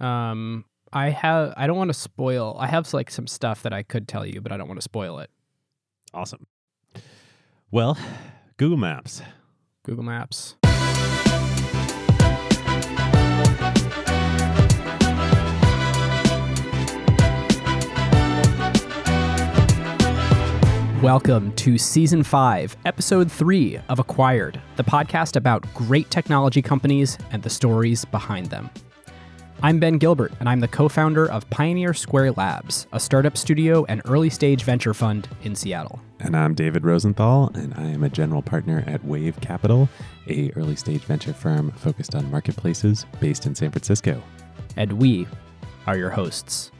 Um, I have. I don't want to spoil. I have like some stuff that I could tell you, but I don't want to spoil it. Awesome. Well, Google Maps. Google Maps. Welcome to Season 5, Episode 3 of Acquired, the podcast about great technology companies and the stories behind them. I'm Ben Gilbert, and I'm the co founder of Pioneer Square Labs, a startup studio and early stage venture fund in Seattle. And I'm David Rosenthal, and I am a general partner at Wave Capital, a early stage venture firm focused on marketplaces based in San Francisco. And we are your hosts.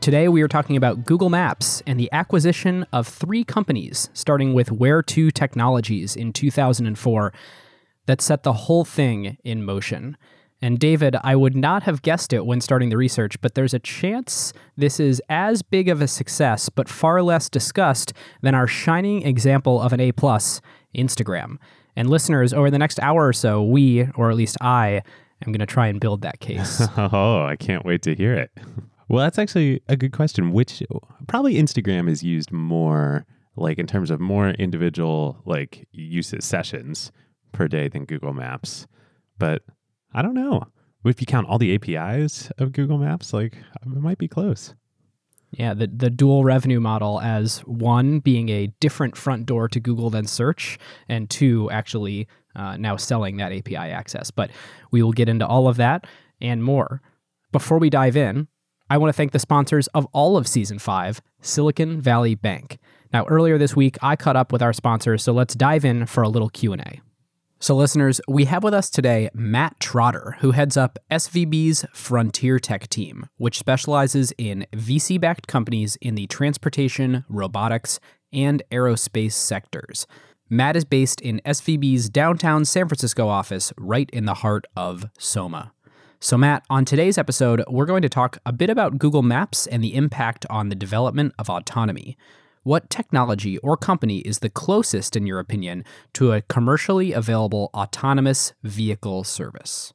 Today, we are talking about Google Maps and the acquisition of three companies, starting with Where2 Technologies in 2004, that set the whole thing in motion. And David, I would not have guessed it when starting the research, but there's a chance this is as big of a success, but far less discussed than our shining example of an A plus, Instagram. And listeners, over the next hour or so, we, or at least I, am going to try and build that case. oh, I can't wait to hear it. Well, that's actually a good question. Which probably Instagram is used more, like in terms of more individual like uses sessions per day than Google Maps. But I don't know if you count all the APIs of Google Maps. Like it might be close. Yeah, the the dual revenue model as one being a different front door to Google than search, and two actually uh, now selling that API access. But we will get into all of that and more. Before we dive in, I want to thank the sponsors of all of season five, Silicon Valley Bank. Now, earlier this week, I caught up with our sponsors, so let's dive in for a little Q&A. So, listeners, we have with us today Matt Trotter, who heads up SVB's Frontier Tech team, which specializes in VC backed companies in the transportation, robotics, and aerospace sectors. Matt is based in SVB's downtown San Francisco office, right in the heart of Soma. So, Matt, on today's episode, we're going to talk a bit about Google Maps and the impact on the development of autonomy. What technology or company is the closest, in your opinion, to a commercially available autonomous vehicle service?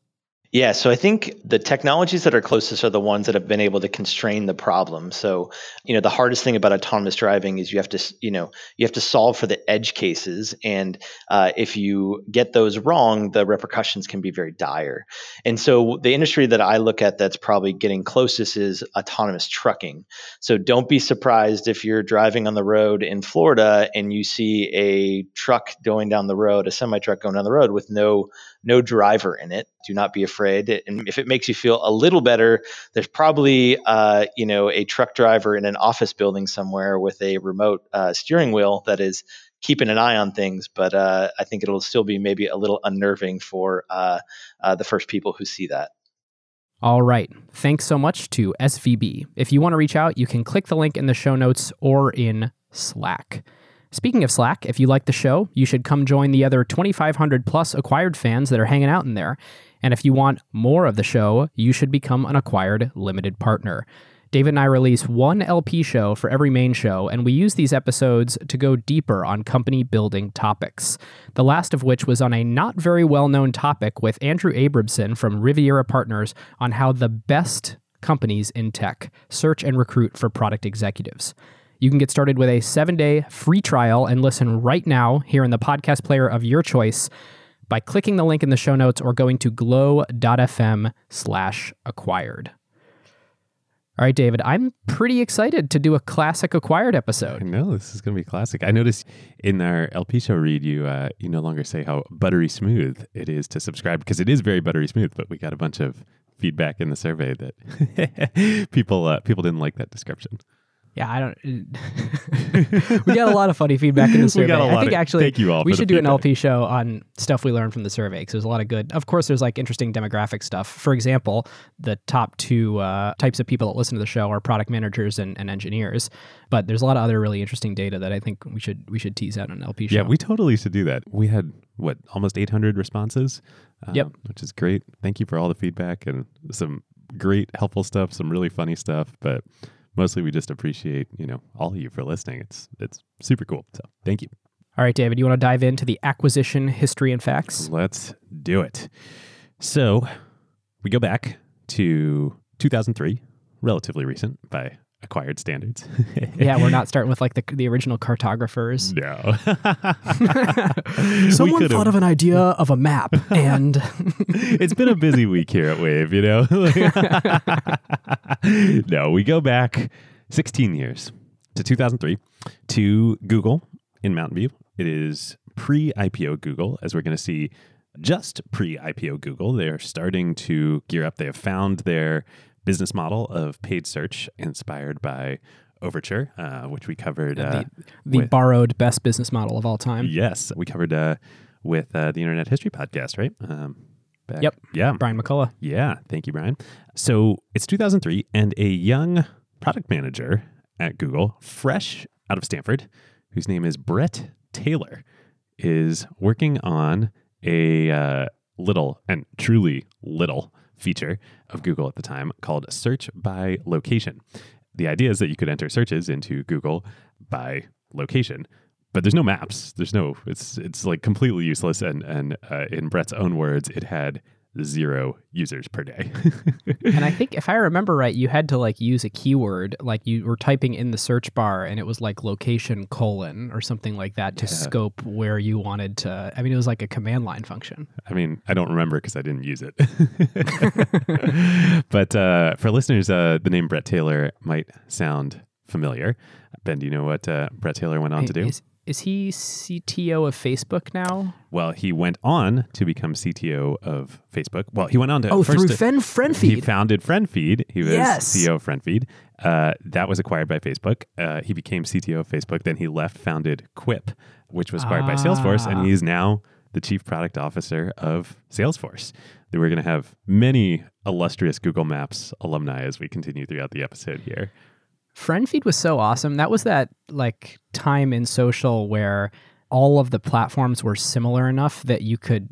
Yeah, so I think the technologies that are closest are the ones that have been able to constrain the problem. So, you know, the hardest thing about autonomous driving is you have to, you know, you have to solve for the edge cases, and uh, if you get those wrong, the repercussions can be very dire. And so, the industry that I look at that's probably getting closest is autonomous trucking. So, don't be surprised if you're driving on the road in Florida and you see a truck going down the road, a semi truck going down the road with no no driver in it. Do not be afraid. And if it makes you feel a little better, there's probably uh, you know a truck driver in an office building somewhere with a remote uh, steering wheel that is keeping an eye on things. But uh, I think it'll still be maybe a little unnerving for uh, uh, the first people who see that. All right. Thanks so much to SVB. If you want to reach out, you can click the link in the show notes or in Slack. Speaking of Slack, if you like the show, you should come join the other 2,500 plus acquired fans that are hanging out in there. And if you want more of the show, you should become an acquired limited partner. David and I release one LP show for every main show, and we use these episodes to go deeper on company building topics. The last of which was on a not very well known topic with Andrew Abramson from Riviera Partners on how the best companies in tech search and recruit for product executives. You can get started with a seven day free trial and listen right now here in the podcast player of your choice by clicking the link in the show notes or going to glow.fm slash acquired. All right, David, I'm pretty excited to do a classic acquired episode. I know this is going to be classic. I noticed in our LP show read, you uh, you no longer say how buttery smooth it is to subscribe because it is very buttery smooth. But we got a bunch of feedback in the survey that people uh, people didn't like that description yeah, I don't. we got a lot of funny feedback in the survey. I think of, actually, thank you all we should do feedback. an LP show on stuff we learned from the survey because there's a lot of good. Of course, there's like interesting demographic stuff. For example, the top two uh, types of people that listen to the show are product managers and, and, engineers. But there's a lot of other really interesting data that I think we should we should tease out on an LP show. Yeah, we totally should do that. We had what almost 800 responses. Um, yep, which is great. Thank you for all the feedback and some great helpful stuff, some really funny stuff, but mostly we just appreciate you know all of you for listening. It's it's super cool. So thank you. All right, David, you want to dive into the acquisition history and facts? Let's do it. So we go back to 2003, relatively recent by acquired standards. yeah, we're not starting with like the the original cartographers. no. Someone thought of an idea of a map, and it's been a busy week here at Wave, you know? no, we go back 16 years to 2003 to Google in Mountain View. It is pre IPO Google, as we're going to see just pre IPO Google. They're starting to gear up. They have found their business model of paid search inspired by Overture, uh, which we covered. Uh, the, the with- borrowed best business model of all time. yes, we covered uh, with uh, the Internet History Podcast, right? Um, back- Yep. Yeah. Brian McCullough. Yeah, thank you, Brian. So it's 2003, and a young product manager at Google, fresh out of Stanford, whose name is Bret Taylor, is working on a uh, little and truly little feature of Google at the time called Search by Location. The idea is that you could enter searches into Google by location, but there's no maps. There's no. It's it's like completely useless. And and uh, in Bret's own words, it had zero users per day. And I think if I remember right, you had to like use a keyword, like you were typing in the search bar, and it was like location colon or something like that to Yeah. scope where you wanted to. I mean, it was like a command line function. I mean, I don't remember because I didn't use it. but uh, for listeners, uh, the name Bret Taylor might sound familiar. Ben, do you know what uh, Bret Taylor went on to do? Is, is he CTO of Facebook now? Well, he went on to become CTO of Facebook. Well, he went on to Oh, first through to- Fen Friend He founded FriendFeed. He was Yes. CEO of FriendFeed. Uh, that was acquired by Facebook. Uh, he became CTO of Facebook. Then he left, founded Quip, which was acquired by Salesforce, Ah. and he's now the chief product officer of Salesforce. We're going to have many illustrious Google Maps alumni as we continue throughout the episode here. FriendFeed was so awesome. That was that like time in social where all of the platforms were similar enough that you could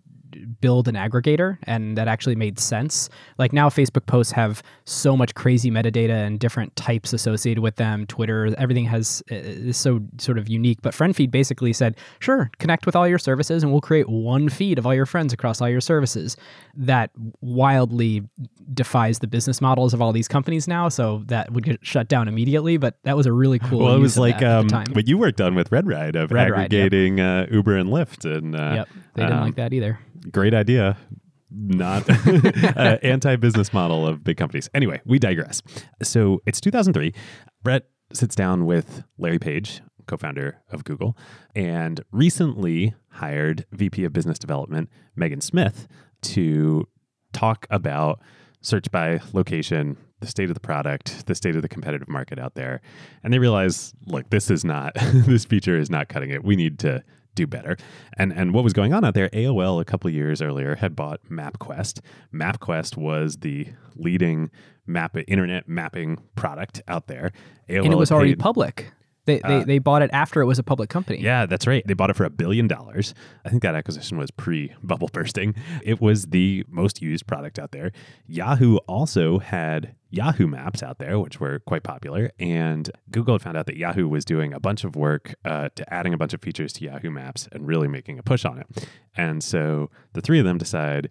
build an aggregator and that actually made sense. Like now Facebook posts have so much crazy metadata and different types associated with them. Twitter, everything has is so sort of unique, but FriendFeed basically said, "Sure, connect with all your services and we'll create one feed of all your friends across all your services." That wildly defies the business models of all these companies now, so that would get shut down immediately, but that was a really cool well, it was like um, what you worked on with Red Ride of Red Ride, yep. aggregating uh, Uber and Lyft. And uh, yep, they didn't um, like that either. Great idea. Not uh, anti-business model of big companies. Anyway we digress. So it's 2003 bret sits down with larry page co-founder of google and recently hired vp of business development megan smith to talk about search by location the state of the product the state of the competitive market out there. And they realize look this is not this feature is not cutting it. We need to do better. And and what was going on out there? AOL a couple of years earlier had bought MapQuest. MapQuest was the leading map internet mapping product out there. AOL And it was already paid- public. They, they, Uh, they bought it after it was a public company. yeah, that's right. They bought it for a billion dollars. I think that acquisition was pre bubble bursting. It was the most used product out there. Yahoo also had Yahoo Maps out there, which were quite popular. And Google had found out that Yahoo was doing a bunch of work uh, to adding a bunch of features to Yahoo Maps and really making a push on it. And so the three of them decide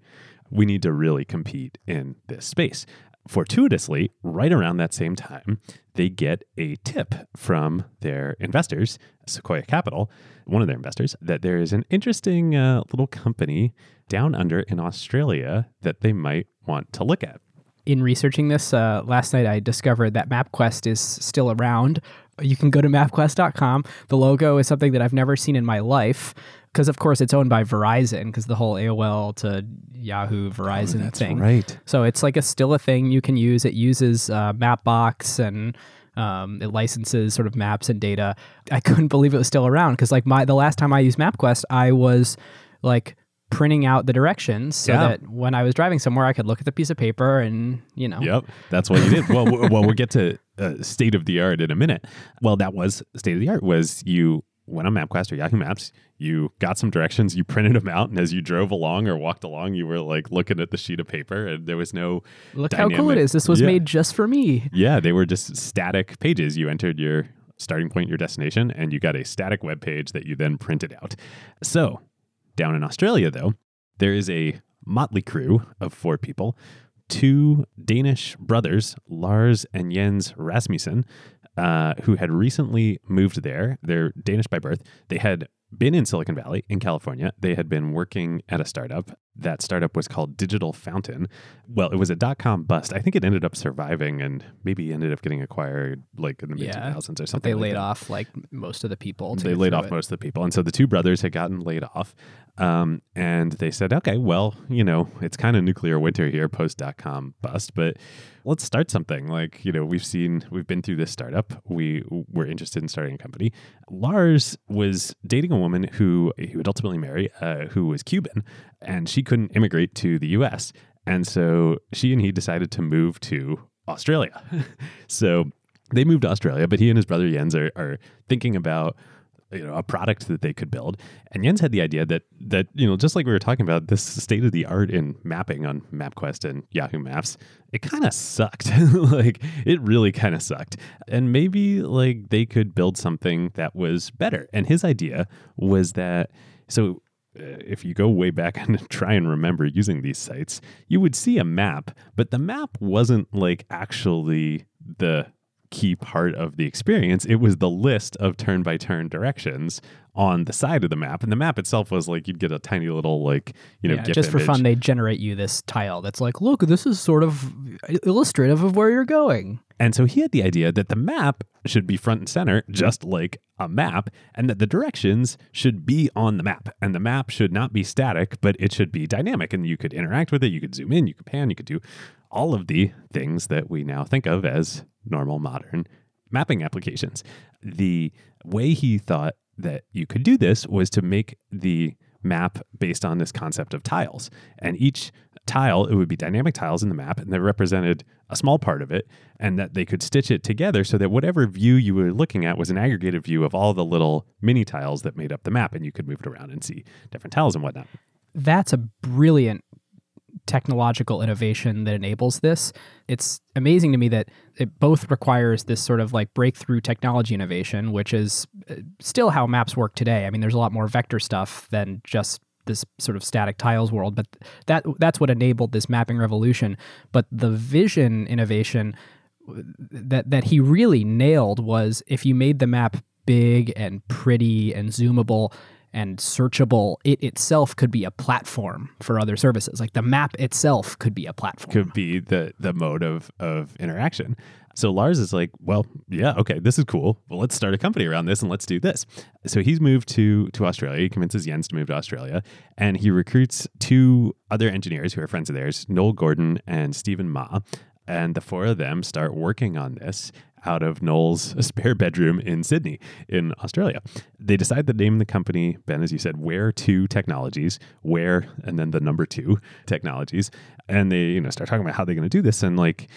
we need to really compete in this space. Fortuitously, right around that same time, they get a tip from their investors, Sequoia Capital, one of their investors, that there is an interesting uh, little company down under in Australia that they might want to look at. in researching this uh, last night, I discovered that MapQuest is still around. You can go to mapquest.com. The logo is something that I've never seen in my life because, of course, it's owned by Verizon because the whole AOL to Yahoo Verizon thing. right. So it's like a still a thing you can use. It uses uh, Mapbox and um, it licenses sort of maps and data. I couldn't believe it was still around because like my the last time I used MapQuest, I was like printing out the directions so Yeah. that when I was driving somewhere, I could look at the piece of paper and you know. Yep, that's what you did. well, w- well, we'll get to uh, state of the art in a minute. Well, that was state of the art. Was you went on MapQuest or Yahoo Maps, you got some directions, you printed them out, and as you drove along or walked along, you were like looking at the sheet of paper, and there was no. Look how cool it is! This was Yeah. made just for me. Yeah, they were just static pages. You entered your starting point, your destination, and you got a static web page that you then printed out. So, down in Australia, though, there is a motley crew of four people two Danish brothers, Lars and Jens Rasmussen, uh, who had recently moved there. They're Danish by birth. They had been in Silicon Valley in California. They had been working at a startup. That startup was called Digital Fountain. Well, it was a dot com bust. I think it ended up surviving and maybe ended up getting acquired like in the mid Yeah, 2000s or But something. they like laid that. off like most of the people. They laid off it. most of the people. And so the two brothers had gotten laid off. Um, and they said, okay, well, you know, it's kind of nuclear winter here post dot com bust, but let's start something. Like, you know, we've seen, we've been through this startup. We were interested in starting a company. Lars was dating a woman who he would ultimately marry, uh, who was Cuban, and she couldn't immigrate to the US. And so she and he decided to move to Australia. so they moved to Australia, but he and his brother Jens are, are thinking about you know a product that they could build. And Jens had the idea that that you know just like we were talking about this state of the art in mapping on MapQuest and Yahoo Maps, it kind of sucked. like it really kind of sucked. And maybe like they could build something that was better. And his idea was that so uh, if you go way back and try and remember using these sites, you would see a map, but the map wasn't like actually the key part of the experience. It was the list of turn by turn directions on the side of the map. And the map itself was like you'd get a tiny little like, you know, yeah, GIF just for image. fun, they generate you this tile that's like, look, this is sort of illustrative of where you're going. And so he had the idea that the map should be front and center, just like a map, and that the directions should be on the map. And the map should not be static, but it should be dynamic. And you could interact with it, you could zoom in, you could pan, you could do all of the things that we now think of as normal modern mapping applications. The way he thought that you could do this was to make the map based on this concept of tiles. And each tile, it would be dynamic tiles in the map, and they represented a small part of it, and that they could stitch it together so that whatever view you were looking at was an aggregated view of all the little mini tiles that made up the map, and you could move it around and see different tiles and whatnot. That's a brilliant technological innovation that enables this. It's amazing to me that it both requires this sort of like breakthrough technology innovation, which is uh, still how maps work today. I mean, there's a lot more vector stuff than just this sort of static tiles world, but that that's what enabled this mapping revolution. But the vision innovation that that he really nailed was if you made the map big and pretty and zoomable and searchable, it itself could be a platform for other services. Like the map itself could be a platform. Could be the the mode of of interaction. So Lars is like, well, yeah, okay, this is cool. Well, let's start a company around this and let's do this. So he's moved to to Australia. He convinces Jens to move to Australia, and he recruits two other engineers who are friends of theirs, Noel Gordon and Stephen Ma. And the four of them start working on this out of Noel's spare bedroom in Sydney, in Australia. They decide to name the company, Ben, as you said, Where Two Technologies, Where, and then the number two technologies. And they, you know, start talking about how they're going to do this. And like,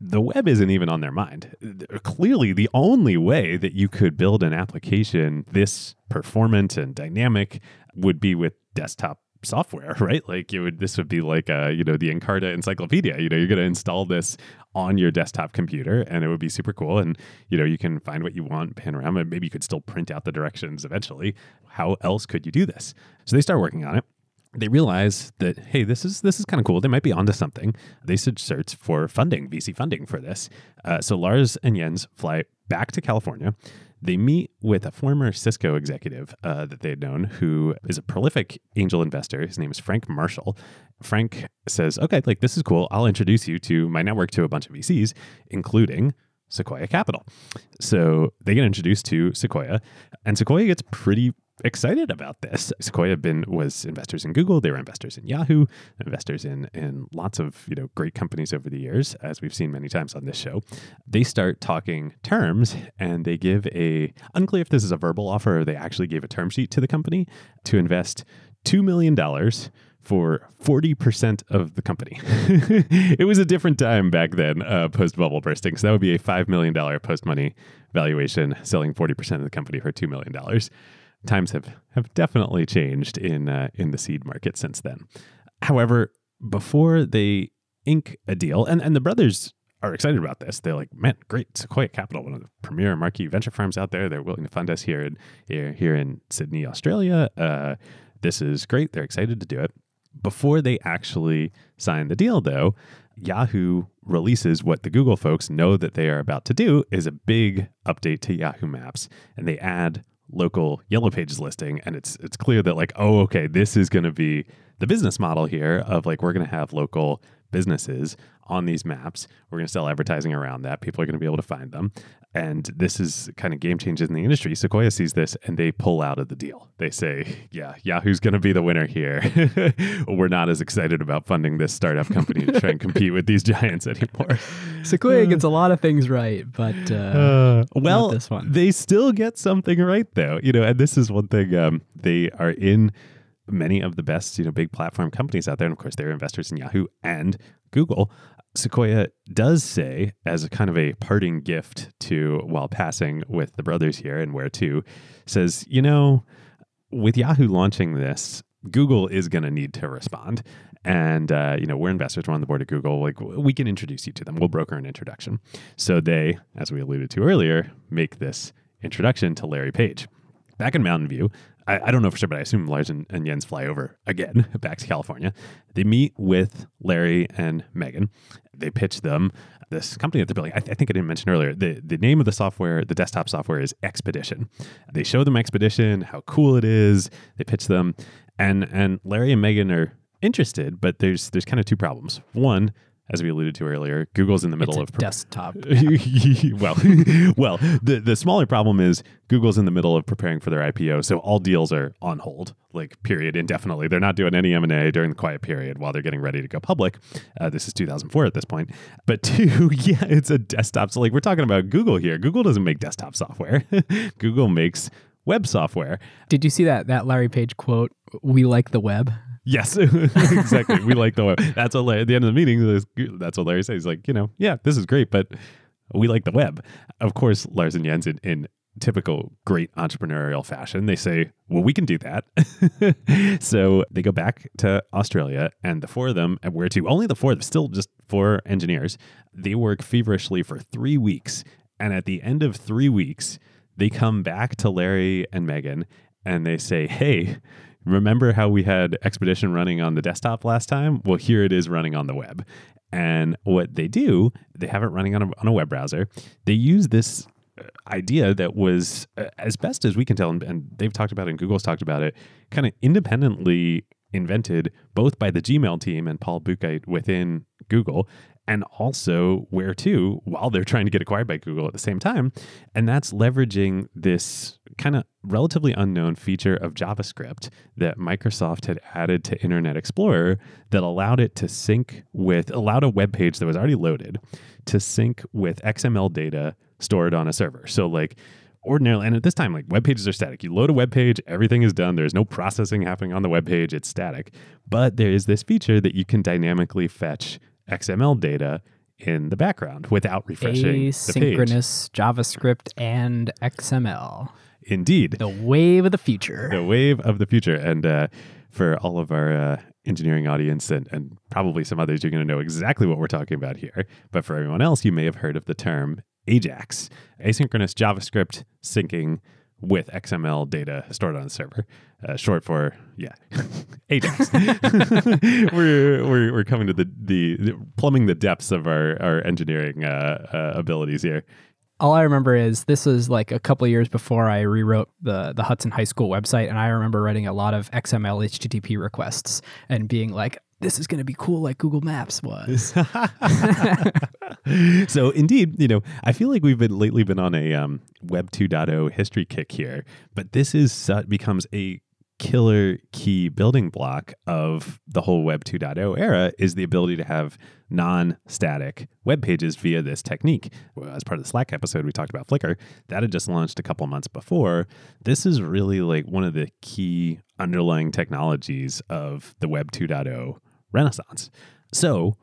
the web isn't even on their mind. Clearly, the only way that you could build an application this performant and dynamic would be with desktop software, right? Like it would this would be like uh, you know, the Encarta encyclopedia. You know, you're gonna install this on your desktop computer and it would be super cool. And you know, you can find what you want, pan around, maybe you could still print out the directions eventually. How else could you do this? So they start working on it they realize that hey this is this is kind of cool they might be onto something they should search for funding vc funding for this uh, so lars and jens fly back to california they meet with a former cisco executive uh, that they had known who is a prolific angel investor. His name is frank marshall. Frank says okay like this is cool. I'll introduce you to my network to a bunch of vcs including Sequoia Capital. So they get introduced to Sequoia, and Sequoia gets pretty excited about this. Sequoia been was investors in Google, they were investors in Yahoo, investors in in lots of, you know, great companies over the years as we've seen many times on this show. They start talking terms and they give a unclear if this is a verbal offer or they actually gave a term sheet to the company to invest 2 million dollars for 40% of the company. it was a different time back then, uh, post bubble bursting. So that would be a $5 million post money valuation, selling 40% of the company for $2 million. Times have, have definitely changed in, uh, in the seed market since then. However, before they ink a deal, and, and the brothers are excited about this. They're like, man, great, Sequoia Capital, one of the premier marquee venture firms out there. They're willing to fund us here in, here, here in Sydney, Australia. Uh, this is great. They're excited to do it before they actually sign the deal, though, Yahoo releases what the Google folks know that they are about to do is a big update to Yahoo Maps, and they add local Yellow Pages listing, and it's it's clear that like, oh, okay, this is going to be the business model here of like we're going to have local businesses on these maps. We're going to sell advertising around that. People are going to be able to find them. And this is kind of game changes in the industry. Sequoia sees this and they pull out of the deal. They say, yeah, Yahoo's going to be the winner here. We're not as excited about funding this startup company to try and compete with these giants anymore. Sequoia gets a lot of things right, but uh, Uh, well, this one. they still get something right though. You know, and this is one thing um, they are in many of the best, you know, big platform companies out there. And of course, they're investors in Yahoo and Google. Sequoia does say, as a kind of a parting gift to while passing with the brothers here and Where2, says, you know, with Yahoo launching this, Google is going to need to respond. And, uh, you know, we're investors, we're on the board of Google. Like, we can introduce you to them. We'll broker an introduction. So they, as we alluded to earlier, make this introduction to Larry Page. Back in Mountain View, I, I don't know for sure, but I assume Lars and, and Jens fly over again back to California. They meet with Larry and Megan. They pitch them this company that they're building. I, th- I think I didn't mention earlier. The, the name of the software, the desktop software, is Expedition. They show them Expedition, how cool it is. They pitch them, and and Larry and Megan are interested, but there's there's kind of two problems. One, as we alluded to earlier, Google's in the middle it's a of desktop. well, well, the the smaller problem is Google's in the middle of preparing for their IPO, so all deals are on hold, like period, indefinitely. They're not doing any M and A during the quiet period while they're getting ready to go public. Uh, this is 2004 at this point, but two, yeah, it's a desktop. So like we're talking about Google here. Google doesn't make desktop software. Google makes web software. Did you see that that Larry Page quote? We like the web. Yes, exactly. we like the web. That's what Larry, at the end of the meeting. That's what Larry says. He's like, you know, yeah, this is great, but we like the web. Of course, Lars and Jens in, in typical great entrepreneurial fashion, they say, well, we can do that. so they go back to Australia, and the four of them, and Where2? Only the four, still just four engineers. They work feverishly for three weeks, and at the end of three weeks, they come back to Larry and Megan, and they say, hey. Remember how we had Expedition running on the desktop last time? Well, here it is running on the web. And what they do, they have it running on a, on a web browser. They use this uh, idea that was, uh, as best as we can tell, and, and they've talked about it and Google's talked about it, kind of independently invented both by the Gmail team and Paul Buchheit within Google, and also Where2 while they're trying to get acquired by Google at the same time. And that's leveraging this kind of relatively unknown feature of JavaScript that Microsoft had added to Internet Explorer that allowed it to sync with, allowed a web page that was already loaded to sync with XML data stored on a server. So, like, ordinarily, and at this time, like web pages are static. You load a web page, everything is done. There's no processing happening on the web page, it's static. But there is this feature that you can dynamically fetch XML data in the background without refreshing the page. Asynchronous JavaScript and XML. Indeed. The wave of the future. The wave of the future. And uh, for all of our uh, engineering audience and, and probably some others, you're going to know exactly what we're talking about here. But for everyone else, you may have heard of the term AJAX, asynchronous JavaScript syncing with XML data stored on the server. Uh, short for yeah, Ajax. we're, we're we're coming to the, the, the plumbing the depths of our our engineering uh, uh, abilities here. All I remember is this was like a couple of years before I rewrote the the Hudson High School website, and I remember writing a lot of XML HTTP requests and being like, "This is going to be cool, like Google Maps was." so indeed, you know, I feel like we've been lately been on a um, Web 2.0 history kick here, but this is uh, becomes a killer key building block of the whole Web 2.0 era is the ability to have non-static web pages via this technique. As part of the Slack episode, we talked about Flickr. That had just launched a couple months before. This is really like one of the key underlying technologies of the Web 2.0 renaissance. So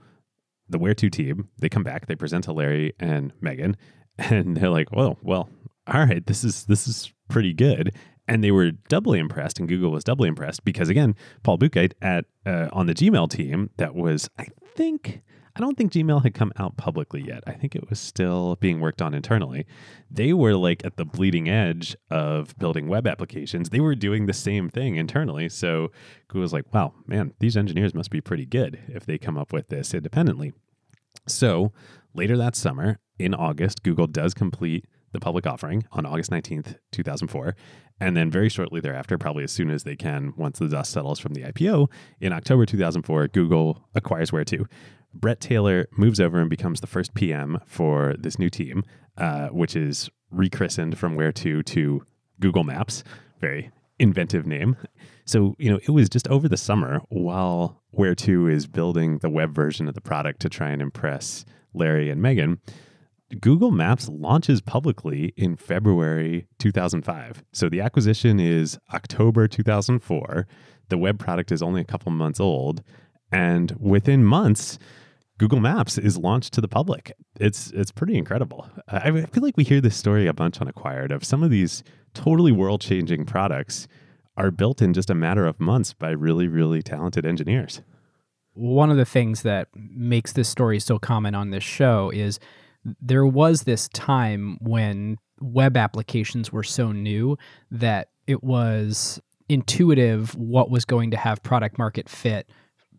the Where2 team, they come back, they present to Larry and Megan, and they're like, "Well, well, all right, this is this is pretty good." And they were doubly impressed, and Google was doubly impressed because again, Paul Buchheit at uh, on the Gmail team that was, I think, I don't think Gmail had come out publicly yet. I think it was still being worked on internally. They were like at the bleeding edge of building web applications. They were doing the same thing internally. So Google was like, wow, man, these engineers must be pretty good if they come up with this independently. So later that summer, in August, Google does complete the public offering on August 19th, 2004. And then very shortly thereafter, probably as soon as they can, once the dust settles from the IPO, in October 2004, Google acquires Where2. Bret Taylor moves over and becomes the first PM for this new team, uh, which is rechristened from Where2 to Google Maps. Very inventive name. So, you know, it was just over the summer while Where2 is building the web version of the product to try and impress Larry and Megan. Google Maps launches publicly in February 2005. So the acquisition is October 2004. The web product is only a couple months old. And within months, Google Maps is launched to the public. It's it's pretty incredible. I feel like we hear this story a bunch on Acquired of some of these totally world changing products are built in just a matter of months by really really talented engineers. One of the things that makes this story so common on this show is there was this time when web applications were so new that it was intuitive what was going to have product market fit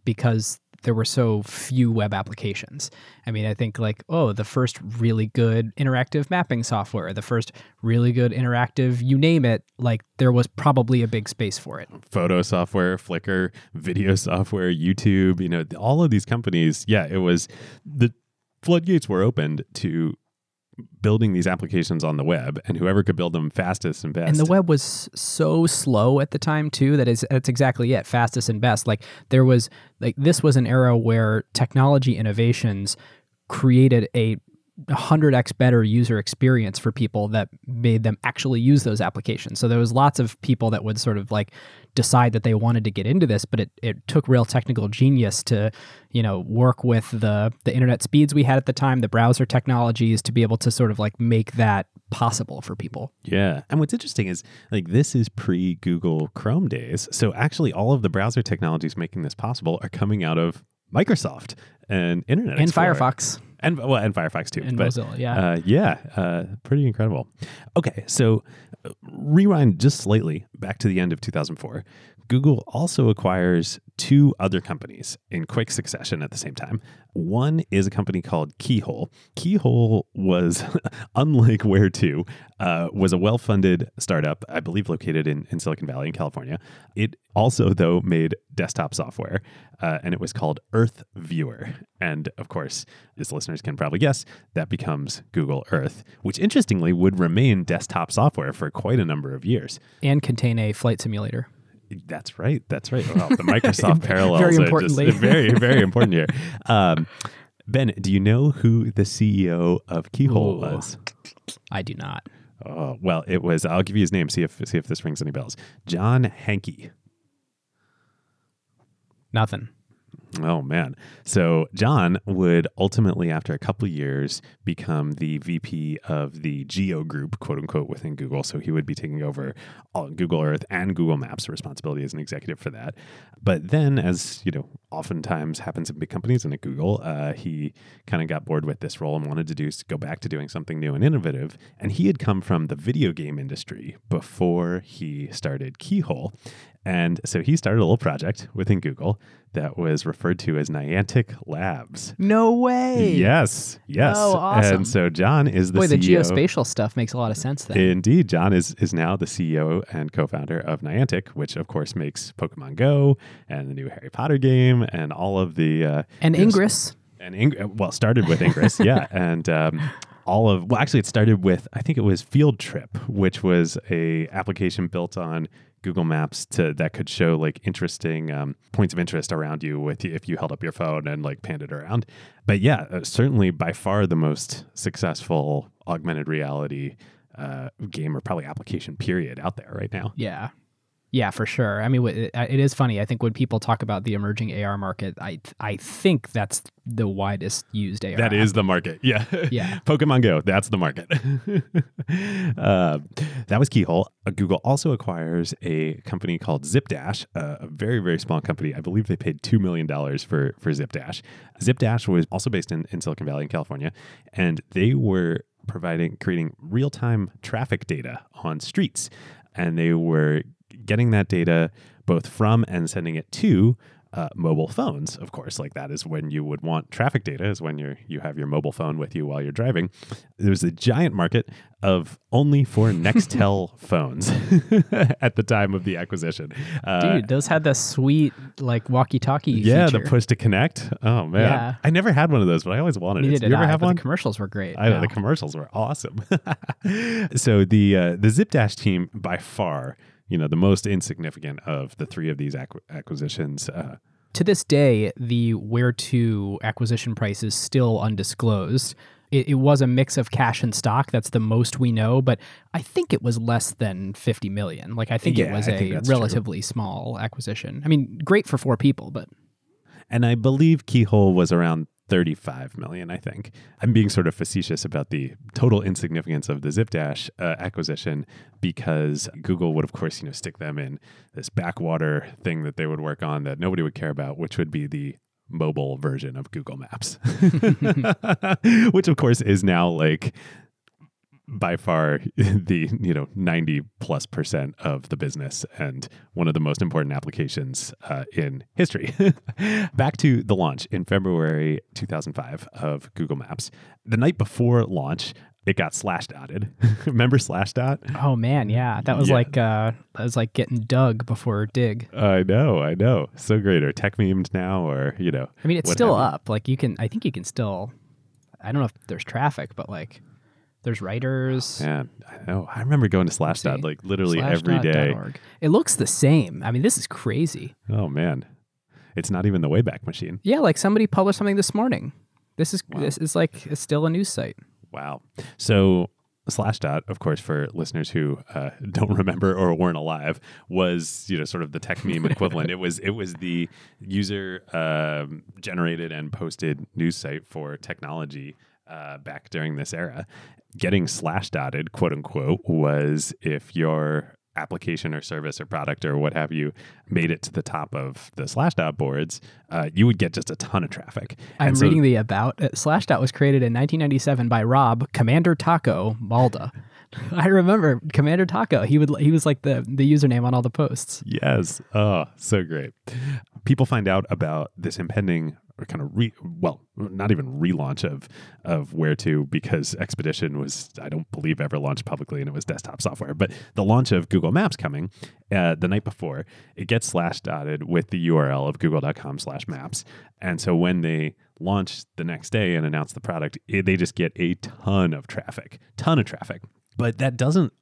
because there were so few web applications. I mean, I think like, oh, the first really good interactive mapping software, the first really good interactive, you name it, like there was probably a big space for it. Photo software, Flickr, video software, YouTube, you know, all of these companies, yeah, it was the floodgates were opened to building these applications on the web and whoever could build them fastest and best. And the web was so slow at the time too that is that's exactly it, fastest and best. Like there was like this was an era where technology innovations created a 100x better user experience for people that made them actually use those applications. So there was lots of people that would sort of like decide that they wanted to get into this, but it, it took real technical genius to, you know, work with the the internet speeds we had at the time, the browser technologies to be able to sort of like make that possible for people. Yeah. And what's interesting is like this is pre Google Chrome days. So actually all of the browser technologies making this possible are coming out of Microsoft and Internet And Firefox and well, and Firefox too. and but, Mozilla, yeah. Uh, yeah, uh, pretty incredible. Okay, so uh, rewind just slightly back to the end of 2004. Google also acquires two other companies in quick succession at the same time. One is a company called Keyhole. Keyhole was, unlike Where2, uh, was a well-funded startup, I believe, located in, in Silicon Valley in California. It also, though, made desktop software, uh, and it was called Earth Viewer. And of course, as listeners can probably guess, that becomes Google Earth, which interestingly would remain desktop software for quite a number of years. and contain a flight simulator. That's right. That's right. Well, the Microsoft parallels Very are importantly. just very, very important here. Um, ben, do you know who the CEO of Keyhole Ooh. was? I do not. Oh, well, it was. I'll give you his name. See if see if this rings any bells. John Hanke. Nothing. Oh man. So John would ultimately, after a couple years, become the VP of the Geo Group, quote unquote, within Google. So he would be taking over all Google Earth and Google Maps responsibility as an executive for that. But then, as you know, oftentimes happens in big companies and at Google, uh, he kind of got bored with this role and wanted to do go back to doing something new and innovative. And he had come from the video game industry before he started Keyhole. And so he started a little project within Google that was referred to as Niantic Labs. No way. Yes, yes. Oh, awesome. And so John is the Boy, the geospatial stuff makes a lot of sense then. Indeed, John is is now the CEO and co-founder of Niantic, which of course makes Pokemon Go and the new Harry Potter game and all of the uh, and Ingress. and Ing- well started with Ingress, yeah, and um, all of well actually it started with I think it was Field Trip, which was a application built on Google Maps to that could show like interesting um, points of interest around you with if you held up your phone and like panned it around. But yeah, uh, certainly by far the most successful augmented reality uh, game or probably application period out there right now. Yeah. Yeah, for sure. I mean, it is funny. I think when people talk about the emerging AR market, I I think that's the widest used AR. That is the market. Yeah. Yeah. Pokemon Go. That's the market. uh, that was Keyhole. Uh, Google also acquires a company called ZipDash, uh, a very, very small company. I believe they paid $2 million for, for ZipDash. ZipDash was also based in, in Silicon Valley in California, and they were providing, creating real time traffic data on streets. And they were getting that data both from and sending it to uh, mobile phones, of course. Like that is when you would want traffic data, is when you're you have your mobile phone with you while you're driving. There's a giant market of only for Nextel phones at the time of the acquisition. Uh, Dude, those had the sweet like walkie-talkie. Yeah, feature. the push to connect. Oh man, yeah. I never had one of those, but I always wanted Neither it. Did you ever I, have one? The commercials were great. I know the commercials were awesome. so the uh, the ZipDash team by far you know the most insignificant of the three of these acqu- acquisitions. Uh, to this day, the Where2 acquisition price is still undisclosed. It, it, was a mix of cash and stock. That's the most we know, but I think it was less than 50 million. Like, I think yeah, it was a relatively true. small acquisition. I mean, great for four people, but. And I believe Keyhole was around 35 million, I think. I'm being sort of facetious about the total insignificance of the ZipDash uh, acquisition because Google would, of course, you know, stick them in this backwater thing that they would work on that nobody would care about, which would be the mobile version of Google Maps, which, of course, is now like by far the you know 90 plus percent of the business and one of the most important applications uh, in history back to the launch in february 2005 of google maps the night before launch it got Slashdotted. Remember Slashdot? Oh man, yeah. That was yeah. like uh that was like getting dug before Digg. I know, I know. So great. Or Techmemed now or, you know. I mean it's still up. Like you can I think you can still I don't know if there's traffic, but like there's writers. Man, I know. I remember going to Slashdot like literally Slash every day. It looks the same. I mean, this is crazy. Oh man, it's not even the Wayback Machine. Yeah, like somebody published something this morning. This is wow. this is like it's still a news site. Wow. So Slashdot, of course, for listeners who uh, don't remember or weren't alive, was you know sort of the Techmeme equivalent. it was it was the user um, generated and posted news site for technology uh, back during this era. Getting Slashdotted, quote unquote, was if your application or service or product or what have you made it to the top of the Slashdot boards, uh, you would get just a ton of traffic. I'm so, reading the about. Uh, Slashdot was created in 1997 by Rob Commander Taco Malda. I remember Commander Taco. He would he was like the the username on all the posts. Yes. Oh, so great. People find out about this impending or kind of re well not even relaunch of of Where2 because expedition was i don't believe ever launched publicly and it was desktop software but the launch of google maps coming uh, the night before it gets Slashdotted with the url of google.com slash maps and so when they launch the next day and announce the product it, they just get a ton of traffic ton of traffic but that doesn't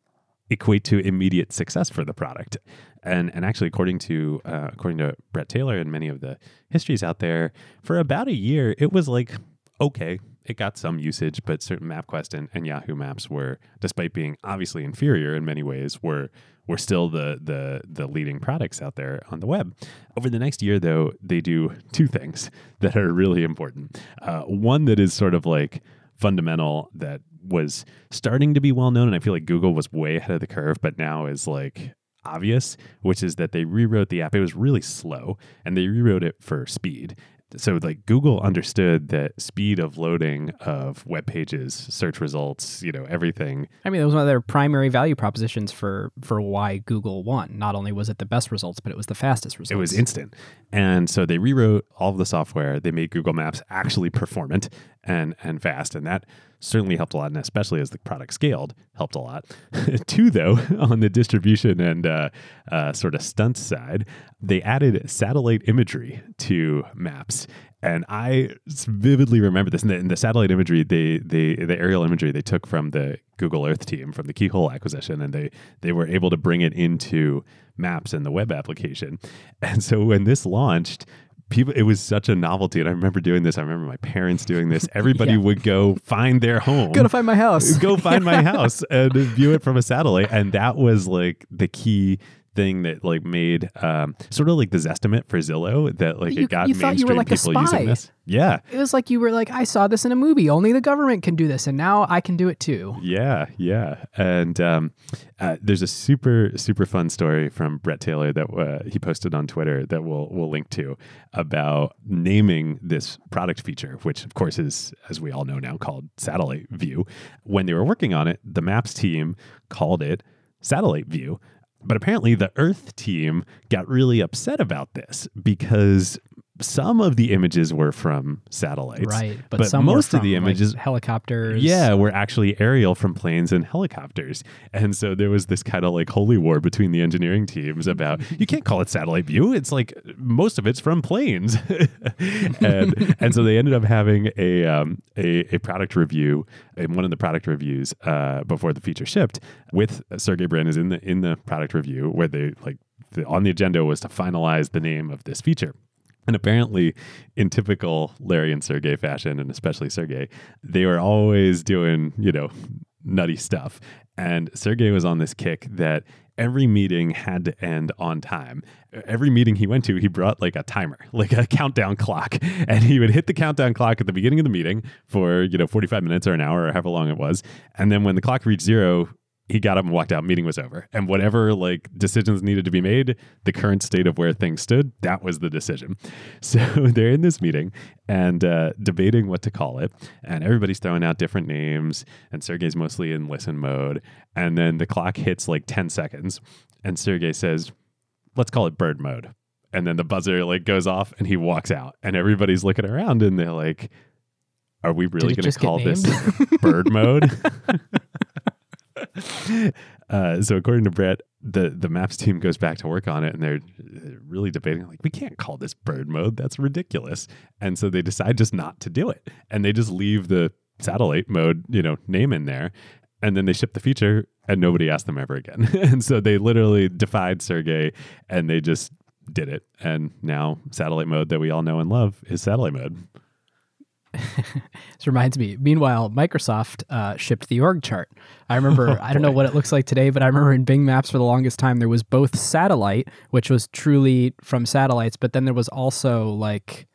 equate to immediate success for the product. And and actually, according to uh, according to Bret Taylor and many of the histories out there, for about a year, it was like okay. It got some usage, but certain MapQuest and, and Yahoo Maps were, despite being obviously inferior in many ways, were were still the the the leading products out there on the web. Over the next year, though, they do two things that are really important. Uh, one that is sort of like fundamental that was starting to be well known, and I feel like Google was way ahead of the curve, but now is like obvious, which is that they rewrote the app. It was really slow, and they rewrote it for speed so like Google understood that speed of loading of web pages, search results, you know, everything. I mean, that was one of their primary value propositions for for why Google won. Not only was it the best results, but it was the fastest results. It was instant. And so they rewrote all of the software. They made Google Maps actually performant and and fast, and that certainly helped a lot, and especially as the product scaled, helped a lot. Two, though, on the distribution and uh, uh, sort of stunt side, they added satellite imagery to maps. And I vividly remember this. In the, in the satellite imagery, they, they, the aerial imagery they took from the Google Earth team from the Keyhole acquisition, and they they were able to bring it into Maps and the web application. And so when this launched, people it was such a novelty and i remember doing this i remember my parents doing this. Everybody yeah. would go find their home. Go to find my house. Go find my house and view it from a satellite and that was like the key thing that like made um, sort of like the Zestimate for Zillow that like you, it got you mainstream like people using this. Yeah. It was like you were like, I saw this in a movie. Only the government can do this, and now I can do it too. Yeah, yeah. And um, uh, there's a super super fun story from Bret Taylor that uh, he posted on Twitter that we'll we'll link to about naming this product feature, which of course is, as we all know now, called Satellite View. When they were working on it, the Maps team called it Satellite View But apparently, the Earth team got really upset about this because some of the images were from satellites. Right, but, but most of the from, like, images- helicopters. Yeah, were actually aerial from planes and helicopters. And so there was this kind of like holy war between the engineering teams about you can't call it satellite view. It's like most of it's from planes. and and so they ended up having a um, a, a product review in one of the product reviews uh, before the feature shipped with Sergey Brin is in the in the product review where they like the, on the agenda was to finalize the name of this feature. And apparently, in typical Larry and Sergey fashion, and especially Sergey, they were always doing, you know, nutty stuff. And Sergey was on this kick that every meeting had to end on time. Every meeting he went to, he brought like a timer, like a countdown clock. And he would hit the countdown clock at the beginning of the meeting for, you know, 45 minutes or an hour or however long it was. And then when the clock reached zero, he got up and walked out meeting was over. And whatever like decisions needed to be made the current state of where things stood that was the decision. So they're in this meeting and uh, debating what to call it. And everybody's throwing out different names and sergey's mostly in listen mode. And then the clock hits like 10 seconds and sergey says let's call it bird mode. And then the buzzer like goes off and he walks out. And everybody's looking around and they're like are we really going to call this bird mode uh, so according to Bret, the the maps team goes back to work on it, and they're really debating like we can't call this bird mode. That's ridiculous. And so they decide just not to do it, and they just leave the satellite mode, you know, name in there, and then they ship the feature, and nobody asked them ever again. and so they literally defied Sergey, and they just did it. And now satellite mode that we all know and love is satellite mode. This reminds me. Meanwhile, Microsoft uh, shipped the org chart. I remember. I don't know what it looks like today, but I remember in Bing Maps for the longest time there was both satellite, which was truly from satellites, but then there was also like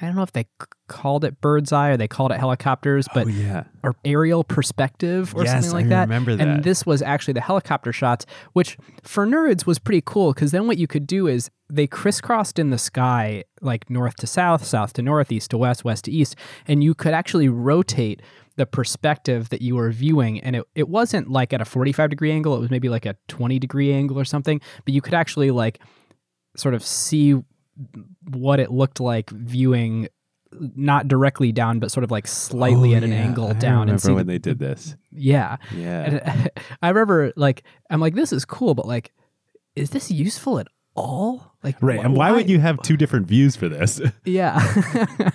I don't know if they called it bird's eye or they called it helicopters, but oh yeah, or aerial perspective or Yes, something like I that. remember that. And this was actually the helicopter shots, which for nerds was pretty cool because then what you could do is they crisscrossed in the sky like north to south, south to north, east to west, west to east, and you could actually rotate the perspective that you were viewing and it, it wasn't like at a 45 degree angle it was maybe like a 20 degree angle or something but you could actually like sort of see what it looked like viewing not directly down but sort of like slightly Oh, at an yeah. angle down and remember see when the- they did this. yeah Yeah. and I remember like I'm like this is cool but like is this useful at all like Right. And why, would you have two different views for this? yeah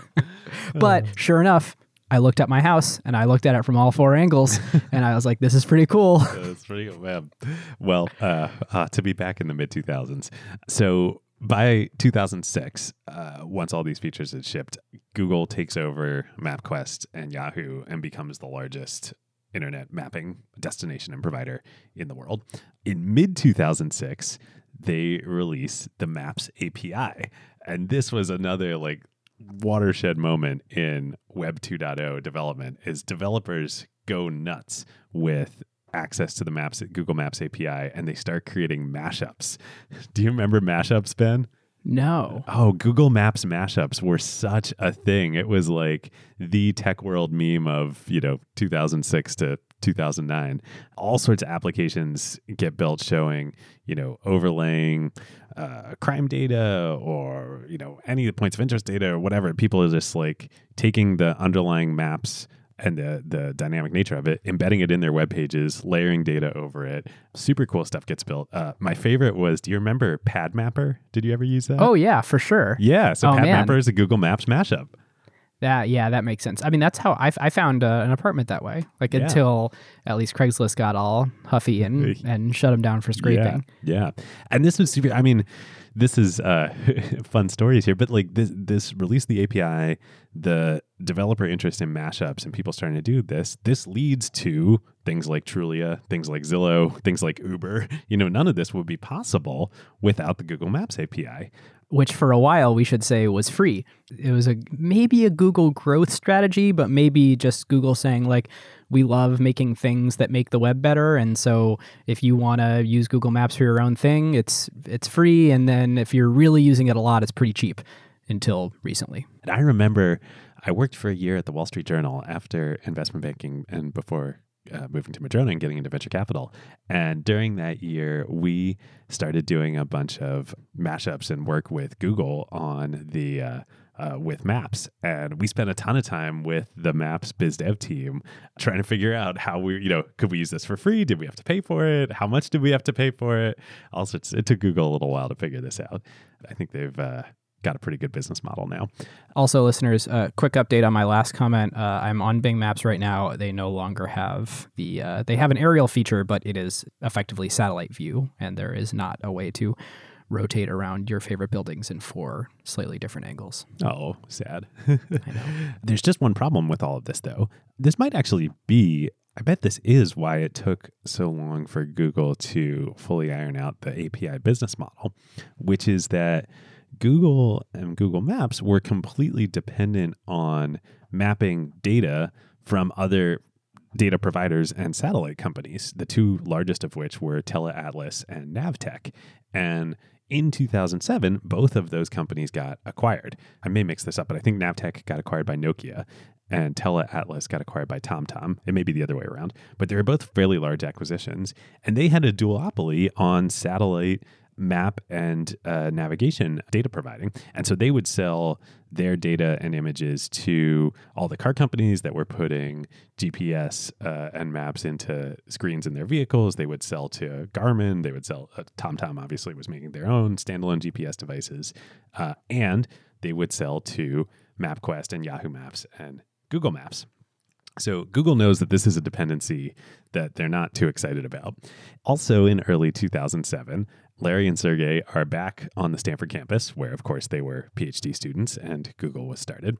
but sure enough I looked at my house and I looked at it from all four angles and I was like this is pretty cool That's pretty man. Well, uh, uh, to be back in the mid 2000s. So by 2006, uh, once all these features had shipped, Google takes over MapQuest and Yahoo and becomes the largest internet mapping destination and provider in the world. In mid 2006, they release the Maps API. And this was another like watershed moment in Web 2.0 development is developers go nuts with access to the maps at Google Maps API and they start creating mashups. Do you remember mashups, Ben? no Oh, Google Maps mashups were such a thing. It was like the tech world meme of, you know, 2006 to 2009. All sorts of applications get built showing, you know, overlaying uh, crime data or, you know, any points of interest data or whatever. People are just like taking the underlying maps and the, the dynamic nature of it, embedding it in their web pages, layering data over it. Super cool stuff gets built. Uh, my favorite was, do you remember PadMapper? Did you ever use that? oh yeah for sure Yeah, so Oh, man. PadMapper is a Google Maps mashup. That yeah, that makes sense. I mean, that's how I, I found uh, an apartment that way. Like Yeah. until at least Craigslist got all huffy and and shut them down for scraping. Yeah, yeah. And this was super. I mean, this is uh, fun stories here, but like this, this release the API, the developer interest in mashups and people starting to do this, this leads to things like Trulia, things like Zillow, things like Uber. You know, none of this would be possible without the Google Maps API. Which for a while we should say was free. It was a maybe a Google growth strategy, but maybe just Google saying like we love making things that make the web better, and so if you want to use Google Maps for your own thing, it's it's free, and then if you're really using it a lot, it's pretty cheap. Until recently. And I remember I worked for a year at the Wall Street Journal after investment banking and before uh, moving to Madrona and getting into venture capital. And during that year, we started doing a bunch of mashups and work with Google on the uh, uh, with Maps, and we spent a ton of time with the Maps biz dev team trying to figure out how we, you know, could we use this for free? Did we have to pay for it? How much did we have to pay for it? Also, it took Google a little while to figure this out. I think they've uh, got a pretty good business model now. Also, listeners, uh, quick update on my last comment. Uh, I'm on Bing Maps right now. They no longer have the uh, they have an aerial feature, but it is effectively satellite view, and there is not a way to rotate around your favorite buildings in four slightly different angles. Oh, sad. I know. There's just one problem with all of this, though. This might actually be I bet this is why it took so long for Google to fully iron out the API business model, which is that Google and Google Maps were completely dependent on mapping data from other data providers and satellite companies, the two largest of which were TeleAtlas and Navteq. And in 2007, both of those companies got acquired. I may mix this up, but I think Navteq got acquired by Nokia and TeleAtlas got acquired by TomTom. It may be the other way around, but they were both fairly large acquisitions. And they had a duopoly on satellite map and uh, navigation data providing. And so they would sell their data and images to all the car companies that were putting GPS uh, and maps into screens in their vehicles. They would sell to Garmin. They would sell, uh, TomTom obviously was making their own standalone GPS devices. Uh, and they would sell to MapQuest and Yahoo Maps and Google Maps. So Google knows that this is a dependency that they're not too excited about. Also, in early 2007, Larry and Sergey are back on the Stanford campus, where, of course, they were PhD students and Google was started.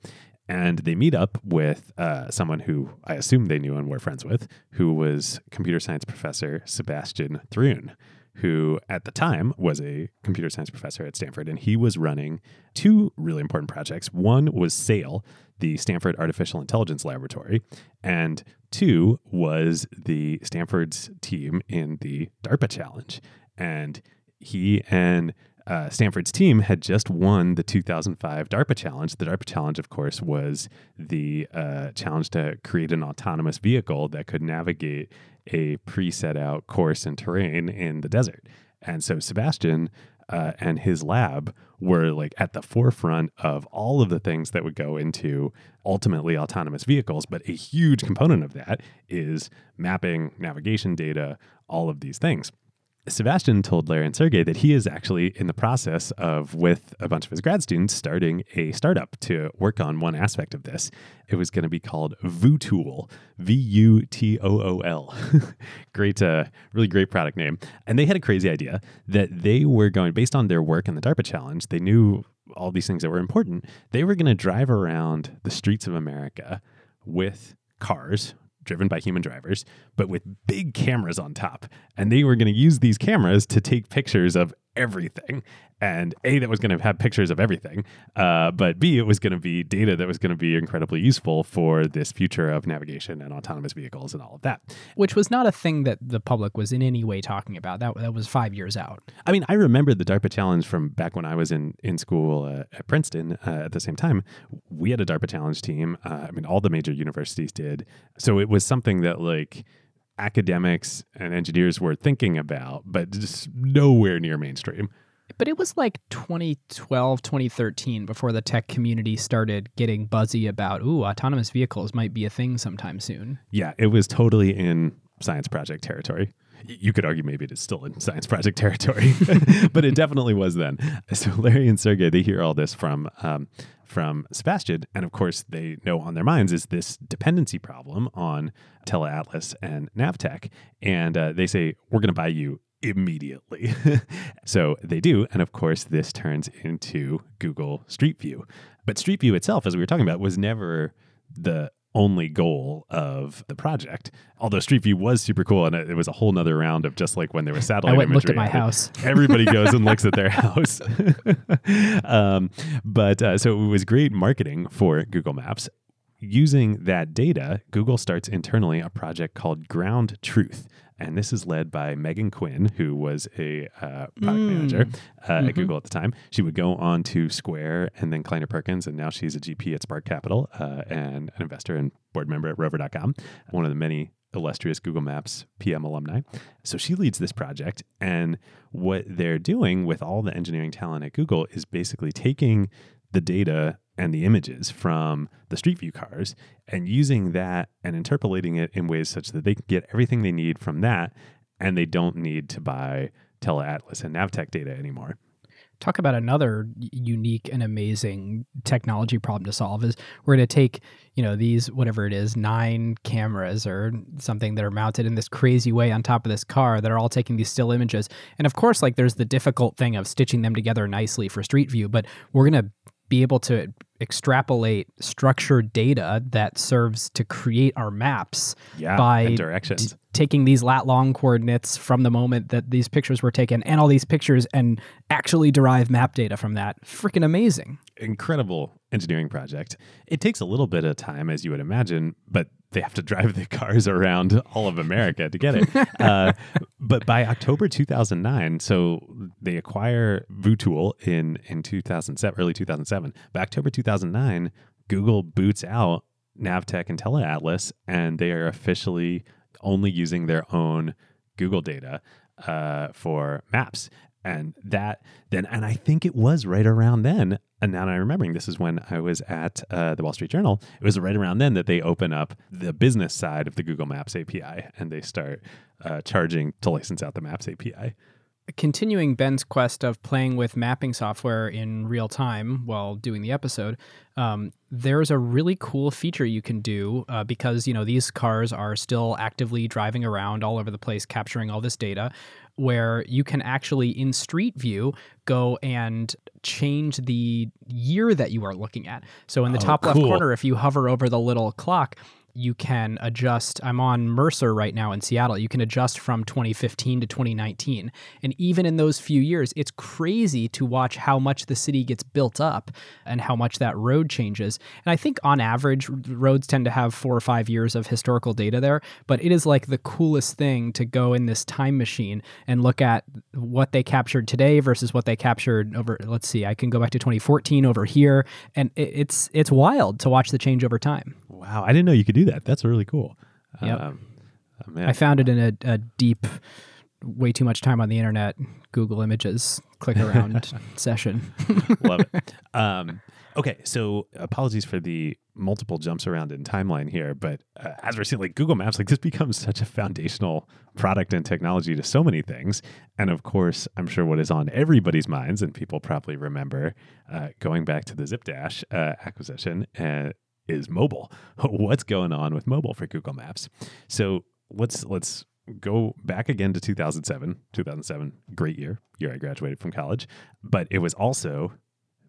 And they meet up with uh, someone who I assume they knew and were friends with, who was computer science professor Sebastian Thrun, who at the time was a computer science professor at Stanford. And he was running two really important projects. One was SAIL, the Stanford Artificial Intelligence Laboratory, and two was the Stanford's team in the DARPA Challenge. And he and uh, Stanford's team had just won the 2005 DARPA Challenge. The DARPA Challenge, of course, was the uh, challenge to create an autonomous vehicle that could navigate a pre set out course and terrain in the desert. And so Sebastian uh, and his lab were like at the forefront of all of the things that would go into ultimately autonomous vehicles. But a huge component of that is mapping, navigation data, all of these things. Sebastian told Larry and Sergey that he is actually in the process of, with a bunch of his grad students, starting a startup to work on one aspect of this. It was going to be called VuTool, V U T O O L. great, uh, really great product name. And they had a crazy idea that they were going, based on their work in the DARPA challenge, they knew all these things that were important. They were going to drive around the streets of America with cars driven by human drivers, but with big cameras on top. And they were going to use these cameras to take pictures of everything. And A, that was going to have pictures of everything. Uh, but B, it was going to be data that was going to be incredibly useful for this future of navigation and autonomous vehicles and all of that. Which was not a thing that the public was in any way talking about. That, that was five years out. I mean, I remember the DARPA challenge from back when I was in, in school uh, at Princeton uh, at the same time. We had a DARPA challenge team. Uh, I mean, all the major universities did. So it was something that, like, academics and engineers were thinking about, but just nowhere near mainstream. But it was like 2012, 2013 before the tech community started getting buzzy about, ooh, autonomous vehicles might be a thing sometime soon. Yeah, it was totally in science project territory. You could argue maybe it is still in science project territory, but it definitely was then. So Larry and Sergey, they hear all this from um, from Sebastian. And of course, they know on their minds is this dependency problem on TeleAtlas and Navteq. And uh, they say, we're going to buy you immediately. so they do. And of course, this turns into Google Street View. But Street View itself, as we were talking about, was never the only goal of the project. Although Street View was super cool, and it was a whole nother round of just like when they were satellite. I went and looked at my house. Everybody goes and looks at their house. um, but uh, so it was great marketing for Google Maps. Using that data, Google starts internally a project called Ground Truth, and this is led by Megan Quinn, who was a uh, product mm. manager uh, mm-hmm. at Google at the time. She would go on to Square and then Kleiner Perkins, and now she's a GP at Spark Capital uh, and an investor and board member at Rover.com, one of the many illustrious Google Maps PM alumni. So she leads this project. And what they're doing with all the engineering talent at Google is basically taking the data and the images from the Street View cars and using that and interpolating it in ways such that they can get everything they need from that and they don't need to buy TeleAtlas and Navteq data anymore. Talk about another unique and amazing technology problem to solve is we're going to take, you know, these whatever it is, nine cameras or something that are mounted in this crazy way on top of this car that are all taking these still images. And of course, like there's the difficult thing of stitching them together nicely for Street View, but we're going to be able to extrapolate structured data that serves to create our maps yeah, by directions. D- taking these lat long coordinates from the moment that these pictures were taken and all these pictures and actually derive map data from that. Freaking amazing. Incredible engineering project. It takes a little bit of time, as you would imagine, but they have to drive the cars around all of America to get it. uh, but by October 2009, so they acquire Vutool in in 2007, early 2007. By October 2009, Google boots out Navteq and TeleAtlas, and they are officially only using their own Google data uh, for maps. And that then, and I think it was right around then. And now I'm remembering this is when I was at uh, the Wall Street Journal. It was right around then that they open up the business side of the Google Maps API and they start uh, charging to license out the Maps API continuing Ben's quest of playing with mapping software in real time while doing the episode, um, there's a really cool feature you can do uh, because you know these cars are still actively driving around all over the place, capturing all this data. Where you can actually, in Street View, go and change the year that you are looking at. So, in the Oh, top left cool. corner, if you hover over the little clock, you can adjust. I'm on Mercer right now in Seattle. You can adjust from 2015 to 2019. And even in those few years, it's crazy to watch how much the city gets built up and how much that road changes. And I think on average, roads tend to have four or five years of historical data there. But it is like the coolest thing to go in this time machine and look at what they captured today versus what they captured over, let's see, I can go back to 2014 over here. And it's, it's wild to watch the change over time. Wow, I didn't know you could do that. That's really cool. Yep. Um, oh. I found it in a, a deep, way too much time on the internet, Google Images click around session. Love it. Um, okay, so apologies for the multiple jumps around in timeline here, but uh, as we're seeing, like Google Maps, like this becomes such a foundational product and technology to so many things. And of course, I'm sure what is on everybody's minds, and people probably remember uh, going back to the ZipDash uh, acquisition, uh, is mobile. What's going on with mobile for Google Maps? So let's let's go back again to 2007. 2007, great year, year I graduated from college, but it was also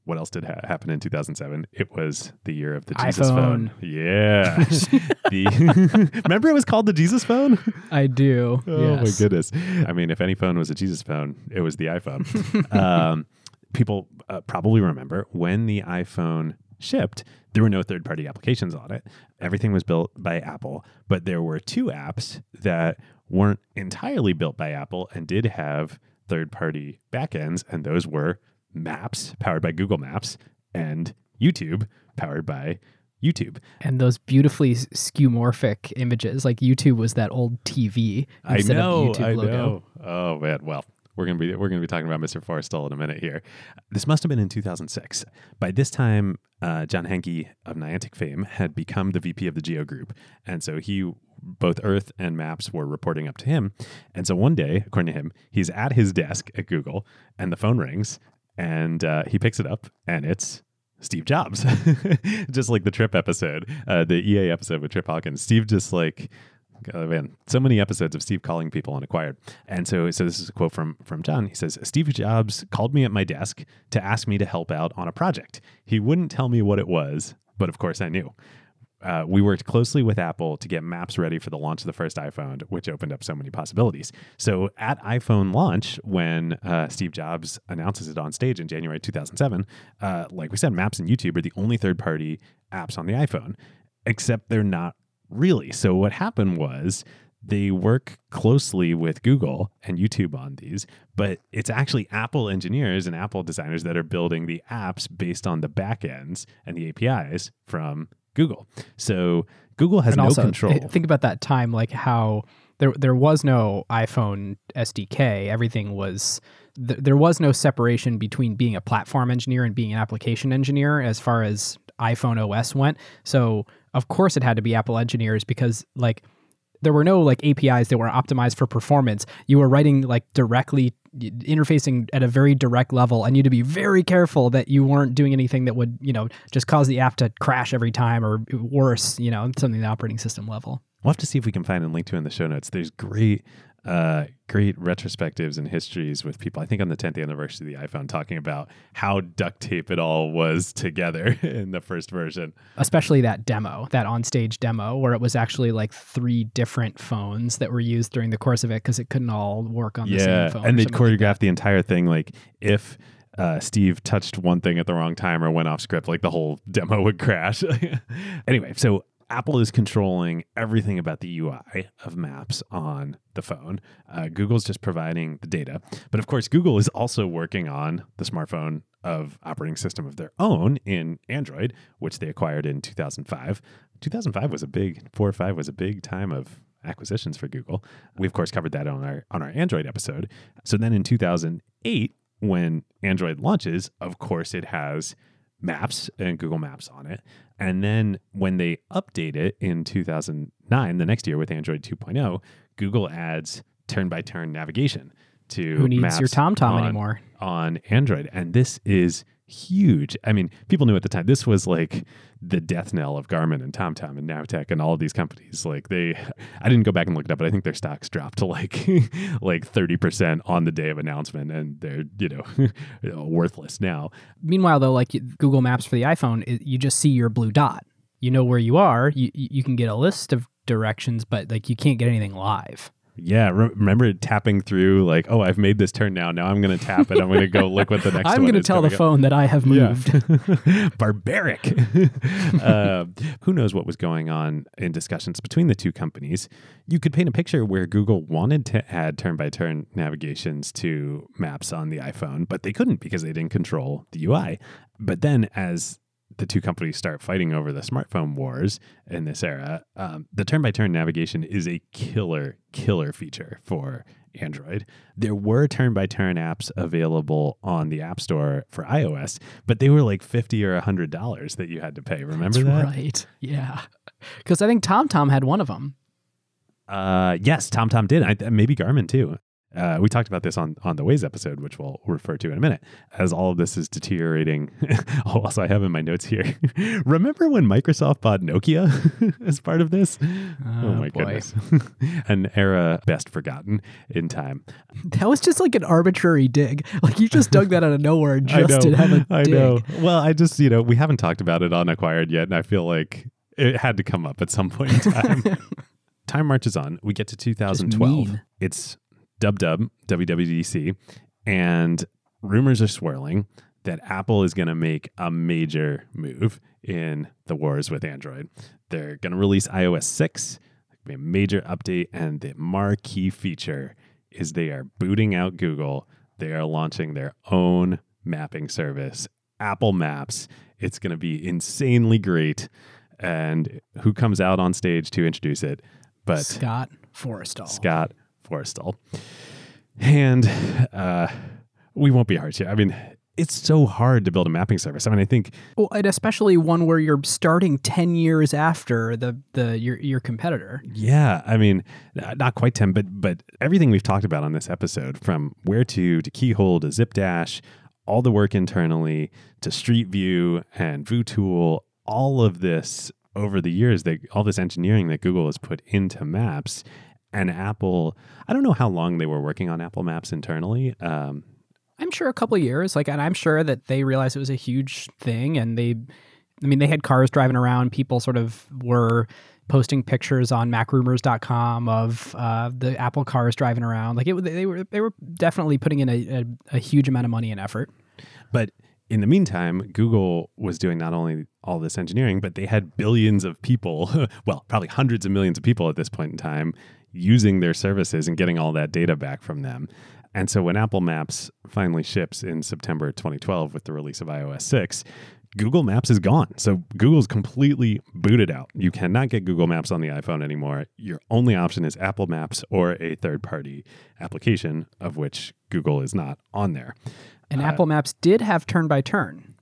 what else did ha- happen in 2007? It was the year of the Jesus phone. iPhone. Yeah. the Remember it was called the Jesus phone? I do. Oh yes. my goodness. I mean, if any phone was a Jesus phone, it was the iPhone. um, people uh, probably remember when the iPhone shipped, there were no third party applications on it. Everything was built by Apple, but there were two apps that weren't entirely built by Apple and did have third party backends, and those were Maps, powered by Google Maps, and YouTube, powered by YouTube. And those beautifully skeuomorphic images, like YouTube was that old TV instead I know, of the YouTube I logo. know. Oh man, well, we're gonna be we're gonna be talking about Mr. Forstall in a minute here. This must have been in 2006. By this time, uh, John Hanke of Niantic fame had become the VP of the Geo Group, and so he both Earth and Maps were reporting up to him. And so one day, according to him, he's at his desk at Google, and the phone rings, and uh, he picks it up, and it's Steve Jobs, just like the Trip episode, uh, the EA episode with Trip Hawkins. Steve just like, oh man, so many episodes of Steve calling people on Acquired. And so, so this is a quote from from John. He says, "Steve Jobs called me at my desk to ask me to help out on a project. He wouldn't tell me what it was, but of course I knew." Uh, we worked closely with Apple to get maps ready for the launch of the first iPhone, which opened up so many possibilities. So, at iPhone launch, when uh, Steve Jobs announces it on stage in January 2007, uh, like we said, Maps and YouTube are the only third party apps on the iPhone, except they're not really. So, what happened was they work closely with Google and YouTube on these, but it's actually Apple engineers and Apple designers that are building the apps based on the backends and the APIs from Google. So Google has and no also, eh, control. th- Think about that time, like how there there was no iPhone SDK. Everything was th- there was no separation between being a platform engineer and being an application engineer as far as iPhone OS went. So of course it had to be Apple engineers because like there were no like APIs that were optimized for performance. You were writing like directly interfacing at a very direct level and you had to be very careful that you weren't doing anything that would, you know, just cause the app to crash every time or worse, you know, something the operating system level. We'll have to see if we can find and link to in the show notes. There's great, uh, great retrospectives and histories with people. I think on the 10th anniversary of the iPhone, talking about how duct tape it all was together in the first version. Especially that demo, that on-stage demo, where it was actually like three different phones that were used during the course of it because it couldn't all work on the yeah, same phone. and they'd something like the entire thing. Like if uh, Steve touched one thing at the wrong time or went off script, like the whole demo would crash. anyway, so Apple is controlling everything about the UI of Maps on the phone. Uh, Google's just providing the data. But of course, Google is also working on the smartphone of operating system of their own in Android, which they acquired in 2005. 2005 was a big, four or five was a big time of acquisitions for Google. We of course covered that on our on our Android episode. So then in 2008, when Android launches, of course it has Maps and Google Maps on it. And then when they update it in 2009, the next year with Android 2.0, Google adds turn by turn navigation to Who needs Maps your TomTom on- anymore? on Android. And this is huge. I mean, people knew at the time this was like the death knell of Garmin and TomTom and Navteq and all of these companies. Like they I didn't go back and look it up, but I think their stocks dropped to like like 30% on the day of announcement and they're, you know, worthless now. Meanwhile, though, like Google Maps for the iPhone, it, you just see your blue dot. You know where you are. You you can get a list of directions, but like you can't get anything live. Yeah, re- remember tapping through like, oh, I've made this turn now. Now I'm going to tap it. I'm going to go look what the next I'm going to tell the phone that I have moved. Yeah. Barbaric. uh, who knows what was going on in discussions between the two companies? You could paint a picture where Google wanted to add turn by turn navigations to maps on the iPhone, but they couldn't because they didn't control the UI. But then as the two companies start fighting over the smartphone wars in this era, um, the turn by turn navigation is a killer, killer feature for Android. There were turn by turn apps available on the App Store for iOS, but they were like 50 or $100 that you had to pay. Remember That's that? right. Yeah. Because I think TomTom had one of them. Uh, yes, TomTom did. I, maybe Garmin too. Uh, we talked about this on, on the Waze episode, which we'll refer to in a minute, as all of this is deteriorating. oh, also, I have in my notes here. Remember when Microsoft bought Nokia as part of this? Oh, my boy. goodness. An era best forgotten in time. That was just like an arbitrary dig. Like you just dug that out of nowhere and just to have a I dig. know. Well, I just, you know, we haven't talked about it on Acquired yet, and I feel like it had to come up at some point in time. time marches on. We get to 2012. It's Dub Dub, WWDC, and rumors are swirling that Apple is going to make a major move in the wars with Android. They're going to release iOS 6, be a major update, and the marquee feature is they are booting out Google. They are launching their own mapping service, Apple Maps. It's going to be insanely great. And who comes out on stage to introduce it? But Scott Forstall. Scott Forstall. And uh, we won't be hard here. I mean, it's so hard to build a mapping service. I mean, I think Well, and especially one where you're starting ten years after the the your your competitor. Yeah, I mean, not quite ten, but but everything we've talked about on this episode, from Where2 to Keyhole to ZipDash, all the work internally to Street View and VuTool, all of this over the years, that all this engineering that Google has put into Maps, and Apple. I don't know how long they were working on Apple Maps internally. Um, I'm sure a couple of years. Like, and I'm sure that they realized it was a huge thing, and they, I mean, they had cars driving around. People sort of were posting pictures on MacRumors.com of uh, the Apple cars driving around. Like, it, they were they were definitely putting in a, a, a huge amount of money and effort. But in the meantime, Google was doing not only all this engineering, but they had billions of people, well, probably hundreds of millions of people at this point in time using their services and getting all that data back from them. And so when Apple Maps finally ships in September 2012 with the release of iOS 6, Google Maps is gone. So Google's completely booted out. You cannot get Google Maps on the iPhone anymore. Your only option is Apple Maps or a third party application, of which Google is not on there. And Uh, Apple Maps did have turn by turn.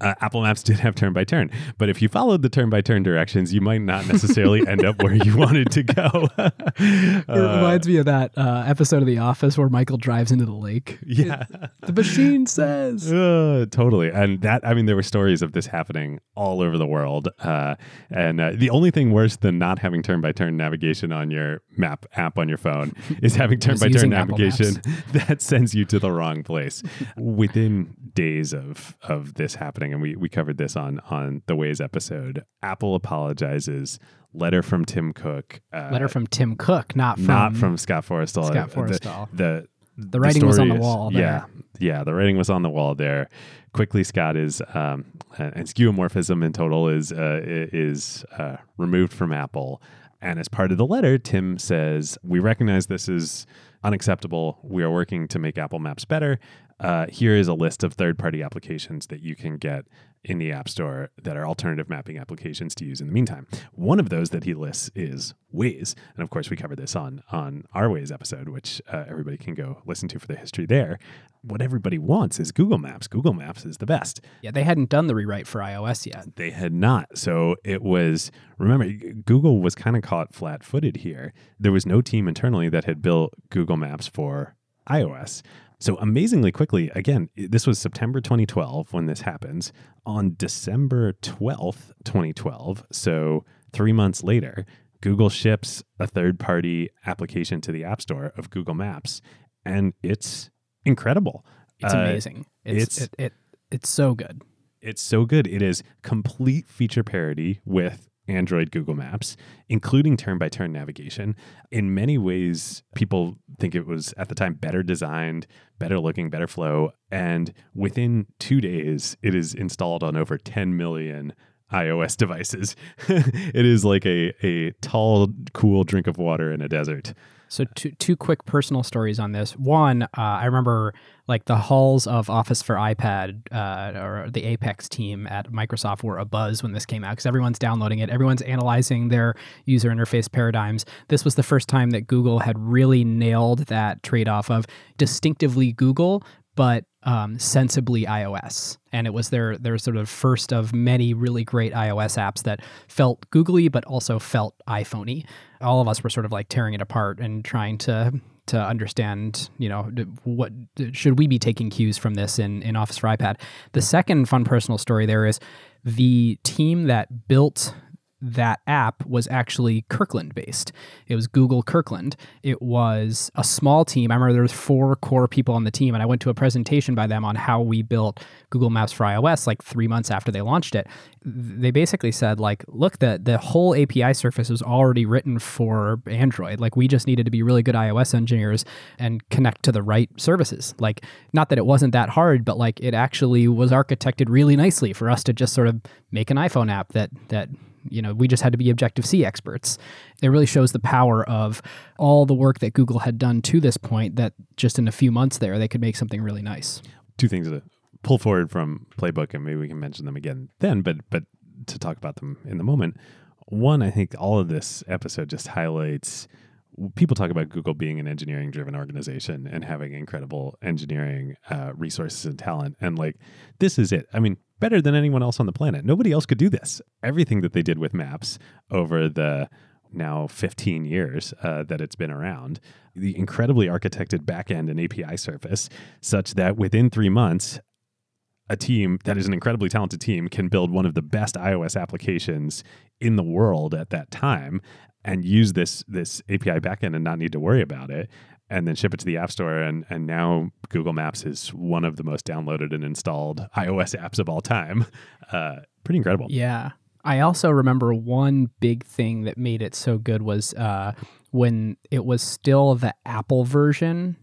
Uh, Apple Maps did have turn by turn, but if you followed the turn by turn directions, you might not necessarily end up where you wanted to go. It Uh, reminds me of that uh, episode of The Office where Michael drives into the lake. yeah. The machine says. Uh, totally. And that, I mean, there were stories of this happening all over the world. Uh, and uh, the only thing worse than not having turn by turn navigation on your map app on your phone is having turn by turn navigation that sends you to the wrong place. Within days of, of this happening, and we, we covered this on, on the Waze episode, Apple apologizes. Letter from Tim Cook. Uh, Letter from Tim Cook, not from. not from Scott Forstall. Scott The- Forstall. The, The writing was on the wall Yeah, yeah, the writing was on the wall there. Quickly, Scott is um, and skeuomorphism in total is uh, is uh, removed from Apple. And as part of the letter, Tim says, "We recognize this is unacceptable. We are working to make Apple Maps better. Uh, here is a list of third-party applications that you can get in the App Store that are alternative mapping applications to use in the meantime. One of those that he lists is Waze, and of course we covered this on on our Waze episode, which uh, everybody can go listen to for the history there. What everybody wants is Google Maps. Google Maps is the best. Yeah, they hadn't done the rewrite for iOS yet. They had not. So it was, remember, Google was kind of caught flat footed here. There was no team internally that had built Google Maps for iOS. So amazingly quickly, again, this was September 2012 when this happens. On December 12th, 2012, so three months later, Google ships a third party application to the App Store of Google Maps, and it's incredible. It's Uh, amazing. It's it's- it, it it's so good. it's so good. It is complete feature parity with Android Google Maps, including turn by turn navigation. In many ways, people think it was at the time better designed, better looking, better flow. And within two days, it is installed on over 10 million iOS devices. it is like a, a tall, cool drink of water in a desert. So two two quick personal stories on this. One, uh, I remember like the halls of Office for iPad uh, or the Apex team at Microsoft were a buzz when this came out because everyone's downloading it, everyone's analyzing their user interface paradigms. This was the first time that Google had really nailed that trade off of distinctively Google, but um, sensibly iOS. And it was their their sort of first of many really great iOS apps that felt googly but also felt iPhoney. All of us were sort of like tearing it apart and trying to to understand, you know, what should we be taking cues from this in in Office for iPad. The second fun personal story there is the team that built that app was actually Kirkland based. It was Google Kirkland. It was a small team. I remember there was four core people on the team, and I went to a presentation by them on how we built Google Maps for iOS like three months after they launched it. They basically said, like, look, the the whole API surface was already written for Android. Like we just needed to be really good iOS engineers and connect to the right services. Like, not that it wasn't that hard, but like it actually was architected really nicely for us to just sort of make an iPhone app that that you know we just had to be objective c experts it really shows the power of all the work that google had done to this point that just in a few months there they could make something really nice Two things to pull forward from Playbook, and maybe we can mention them again then, but, but to talk about them in the moment. One, I think all of this episode just highlights people talk about Google being an engineering driven organization and having incredible engineering uh, resources and talent. And like, this is it. I mean, better than anyone else on the planet. Nobody else could do this. Everything that they did with maps over the now 15 years uh, that it's been around, the incredibly architected backend and API surface, such that within three months, a team that is an incredibly talented team can build one of the best iOS applications in the world at that time and use this this API backend and not need to worry about it and then ship it to the App Store and and now Google Maps is one of the most downloaded and installed iOS apps of all time. Uh, pretty incredible. yeah i also remember one big thing that made it so good was uh, when it was still the apple version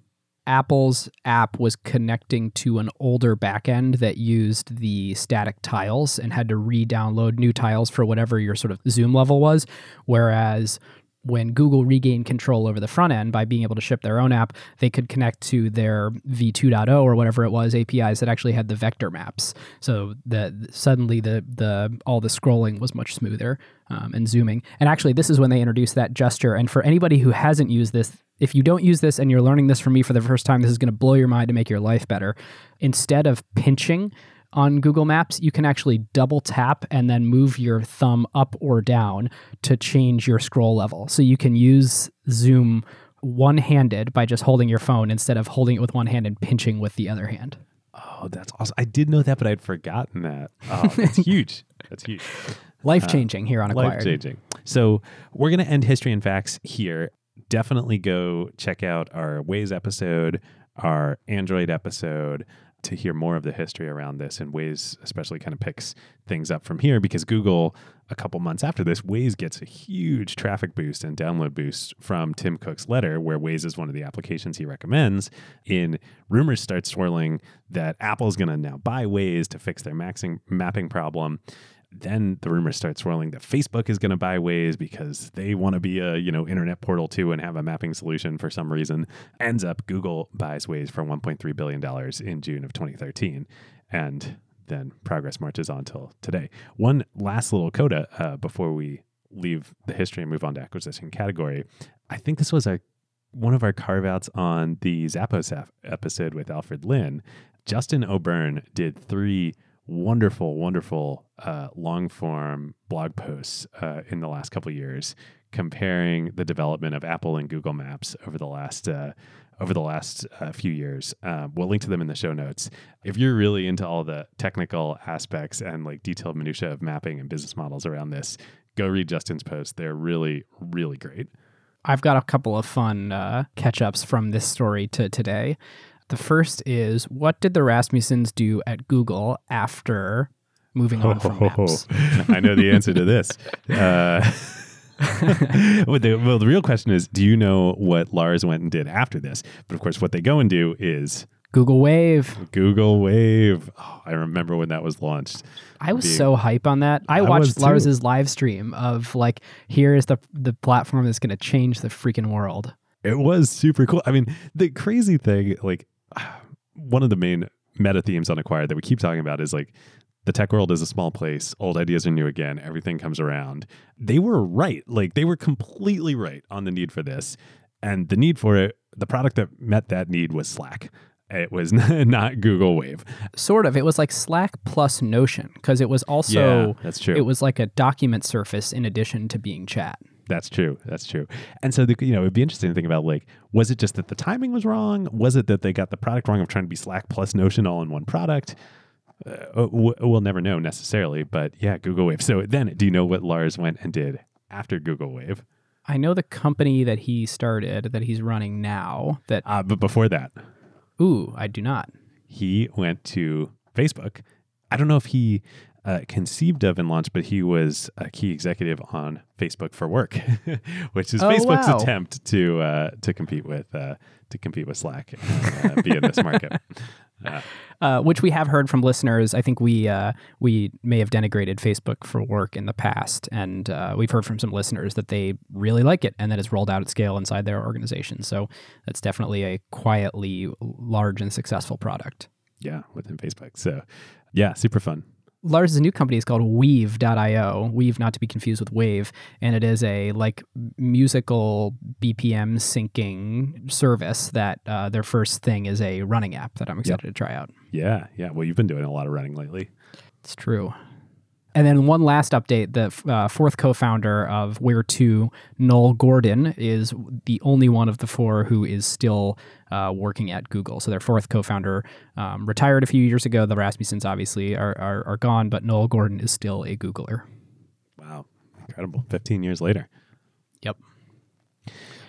Apple's app was connecting to an older backend that used the static tiles and had to re download new tiles for whatever your sort of zoom level was. Whereas when Google regained control over the front end by being able to ship their own app, they could connect to their v2.0 or whatever it was APIs that actually had the vector maps. So that suddenly the the all the scrolling was much smoother um, and zooming. And actually, this is when they introduced that gesture. And for anybody who hasn't used this, if you don't use this and you're learning this from me for the first time, this is going to blow your mind to make your life better. Instead of pinching on Google Maps, you can actually double tap and then move your thumb up or down to change your scroll level. So you can use Zoom one handed by just holding your phone instead of holding it with one hand and pinching with the other hand. Oh, that's awesome. I did know that, but I'd forgotten that. Oh, that's huge. That's huge. Life changing here on Acquired. Life changing. So we're going to end history and facts here. Definitely go check out our Waze episode, our Android episode to hear more of the history around this and Waze especially kind of picks things up from here because Google a couple months after this Waze gets a huge traffic boost and download boost from Tim Cook's letter where Waze is one of the applications he recommends. In rumors start swirling that Apple's going to now buy Waze to fix their maxing, mapping problem then the rumors start swirling that Facebook is going to buy Waze because they want to be a you know internet portal too and have a mapping solution for some reason. Ends up Google buys Waze for 1.3 billion dollars in June of 2013, and then progress marches on till today. One last little coda uh, before we leave the history and move on to acquisition category. I think this was a one of our carve outs on the Zappos episode with Alfred Lin. Justin O'Beirne did three wonderful, wonderful uh, long form blog posts uh, in the last couple years comparing the development of Apple and Google Maps over the last uh, over the last uh, few years. Uh, we'll link to them in the show notes. If you're really into all the technical aspects and like detailed minutia of mapping and business models around this, go read Justin's posts. They're really, really great. I've got a couple of fun uh, catch ups from this story to today. The first is what did the Rasmussens do at Google after moving on from Maps? I know the answer to this. Uh, well, the, well, the real question is do you know what Lars went and did after this? But of course, what they go and do is Google Wave. Google Wave. Oh, I remember when that was launched. I was being, so hype on that. I, I watched Lars's live stream of like, here is the the platform that's going to change the freaking world. It was super cool. I mean, the crazy thing, like, one of the main meta themes on Acquired that we keep talking about is like the tech world is a small place. Old ideas are new again. Everything comes around. They were right. Like they were completely right on the need for this. And the need for it, the product that met that need was Slack. It was not Google Wave. Sort of. It was like Slack plus Notion because it was also yeah, that's true. It was like a document surface in addition to being chat. That's true. That's true. And so, the, you know, it'd be interesting to think about like, was it just that the timing was wrong? Was it that they got the product wrong of trying to be Slack plus Notion all in one product? Uh, we'll never know necessarily, but yeah, Google Wave. So then, do you know what Lars went and did after Google Wave? I know the company that he started that he's running now. That uh, but before that, ooh, I do not. He went to Facebook. I don't know if he uh, conceived of and launched, but he was a key executive on Facebook for Work, which is oh, Facebook's wow. attempt to uh, to compete with uh, to compete with Slack and uh, be in this market. Uh, which we have heard from listeners. I think we uh, we may have denigrated Facebook for work in the past, and we've heard from some listeners that they really like it and that it's rolled out at scale inside their organization. So that's definitely a quietly large and successful product. Yeah, within Facebook. So yeah, super fun. Lars' new company is called Weav.io. Weave, not to be confused with Wave, and it is a like musical BPM syncing service. That uh, their first thing is a running app that I'm excited yep. to try out. Yeah, yeah. Well, you've been doing a lot of running lately. It's true. And then one last update: the uh, fourth co-founder of Where2, Noel Gordon, is the only one of the four who is still uh, working at Google. So their fourth co-founder um, retired a few years ago. The Rasmussens obviously are, are, are gone, but Noel Gordon is still a Googler. Wow, incredible! Fifteen years later. Yep.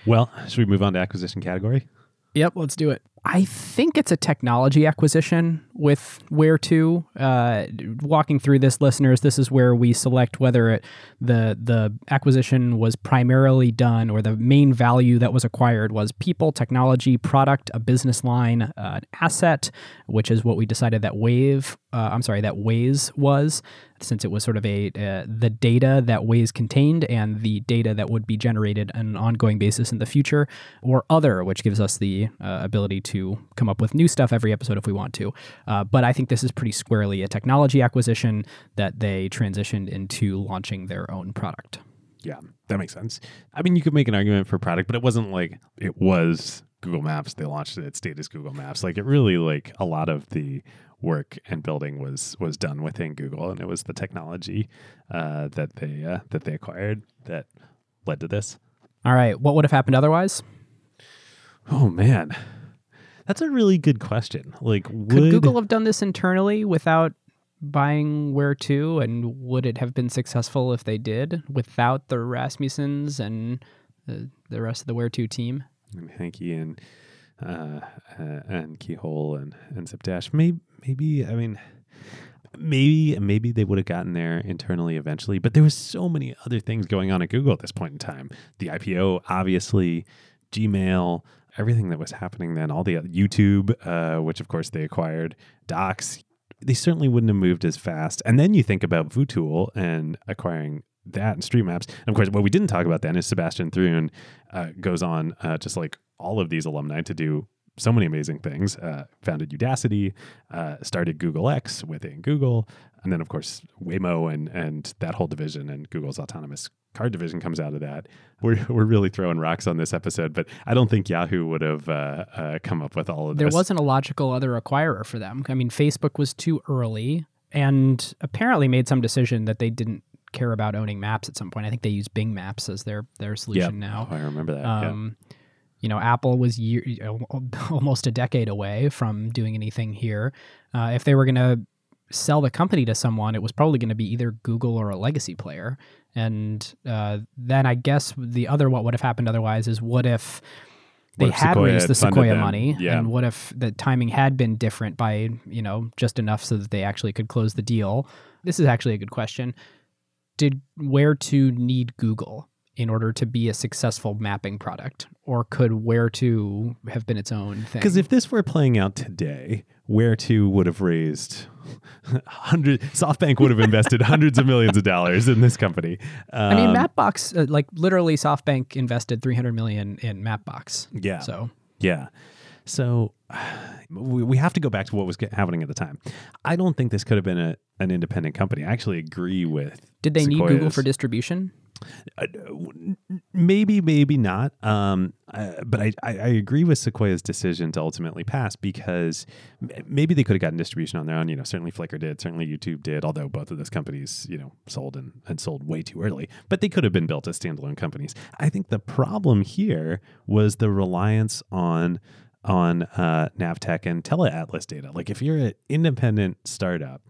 Well, should we move on to acquisition category? Yep, let's do it. I think it's a technology acquisition with Where2. Uh, walking through this, listeners, this is where we select whether it, the the acquisition was primarily done or the main value that was acquired was people, technology, product, a business line, uh, an asset, which is what we decided that Wave. Uh, I'm sorry, that Waze was. since it was sort of a uh, the data that Waze contained and the data that would be generated on an ongoing basis in the future, or other, which gives us the uh, ability to come up with new stuff every episode if we want to. Uh, but I think this is pretty squarely a technology acquisition that they transitioned into launching their own product. Yeah, that makes sense. I mean, you could make an argument for product, but it wasn't like it was Google Maps. They launched it, it stayed as Google Maps. Like it really like a lot of the work and building was was done within Google, and it was the technology uh, that they uh, that they acquired that led to this. All right, what would have happened otherwise? Oh man, that's a really good question. Like, would Could Google have done this internally without buying Where2, and would it have been successful if they did without the Rasmussens and the, the rest of the Where2 team? and Hanke and uh, uh, and Keyhole and and ZipDash. Maybe maybe I mean maybe maybe they would have gotten there internally eventually, but there was so many other things going on at Google at this point in time. The IPO, obviously, Gmail, everything that was happening then, all the other, YouTube, uh, which of course they acquired, Docs. They certainly wouldn't have moved as fast. And then you think about VuTool and acquiring that and Street Maps. And of course, what we didn't talk about then is Sebastian Thrun uh, goes on, uh, just like all of these alumni, to do so many amazing things. Uh, founded Udacity, uh, started Google X within Google, and then of course Waymo and and that whole division and Google's autonomous car division comes out of that. We're we're really throwing rocks on this episode, but I don't think Yahoo would have uh, uh, come up with all of There this. There wasn't a logical other acquirer for them. I mean, Facebook was too early and apparently made some decision that they didn't care about owning maps at some point. I think they use Bing Maps as their their solution now. Oh, I remember that. yeah. Um, You know, Apple was year, almost a decade away from doing anything here. Uh, if they were going to sell the company to someone, it was probably going to be either Google or a legacy player. And uh, then I guess the other what would have happened otherwise is what if they What if had Sequoia raised had the Sequoia them? money, Yeah. and what if the timing had been different by you know just enough so that they actually could close the deal? This is actually a good question. Did Where2 need Google in order to be a successful mapping product, or could Where2 have been its own thing? Because if this were playing out today, Where2 would have raised hundred SoftBank would have invested hundreds of millions of dollars in this company. I mean, Um, Mapbox, uh, like literally, SoftBank invested 300 million in Mapbox. Yeah. So Yeah. So we, we have to go back to what was happening at the time. I don't think this could have been a, an independent company. I actually agree with. did they need Google for distribution? Uh, maybe, maybe not. Um, uh, but I, I, I agree with Sequoia's decision to ultimately pass because m- maybe they could have gotten distribution on their own. You know, certainly Flickr did, certainly YouTube did, although both of those companies, you know, sold and, and sold way too early. But they could have been built as standalone companies. I think the problem here was the reliance on on uh, Navteq and Tele Atlas data. Like if you're an independent startup,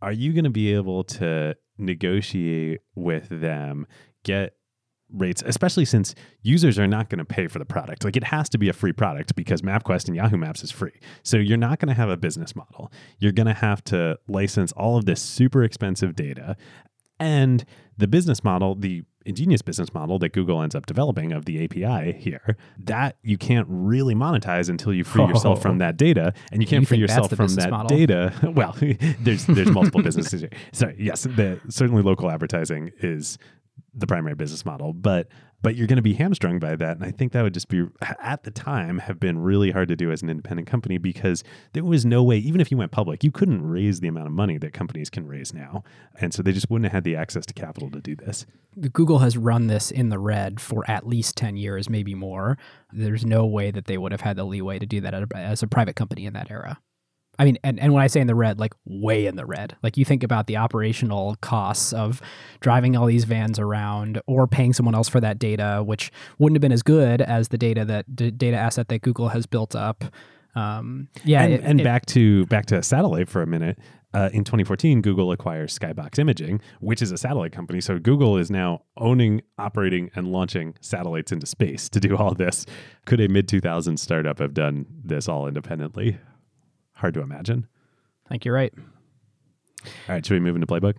are you going to be able to negotiate with them, get rates, especially since users are not going to pay for the product. Like it has to be a free product because MapQuest and Yahoo Maps is free. So you're not going to have a business model. You're going to have to license all of this super expensive data. And the business model, the ingenious business model that Google ends up developing of the API here, that you can't really monetize until you free yourself from that data, and you can't You free yourself from that model? data. Well, there's there's multiple businesses. Here. Sorry, yes, the, certainly local advertising is the primary business model, but but you're going to be hamstrung by that, and I think that would just be at the time have been really hard to do as an independent company because there was no way, even if you went public, you couldn't raise the amount of money that companies can raise now, and so they just wouldn't have had the access to capital to do this. Google has run this in the red for at least 10 years, maybe more. There's no way that they would have had the leeway to do that as a private company in that era. I mean, and, and when I say in the red, like way in the red. Like you think about the operational costs of driving all these vans around or paying someone else for that data, which wouldn't have been as good as the data that d- data asset that Google has built up. Um, yeah, and, it- and it- back to back to satellite for a minute. Uh, in 2014, Google acquires Skybox Imaging, which is a satellite company. So Google is now owning, operating, and launching satellites into space to do all this. Could a mid 2000s startup have done this all independently? Hard to imagine. I think you're right. All right, should we move into Playbook?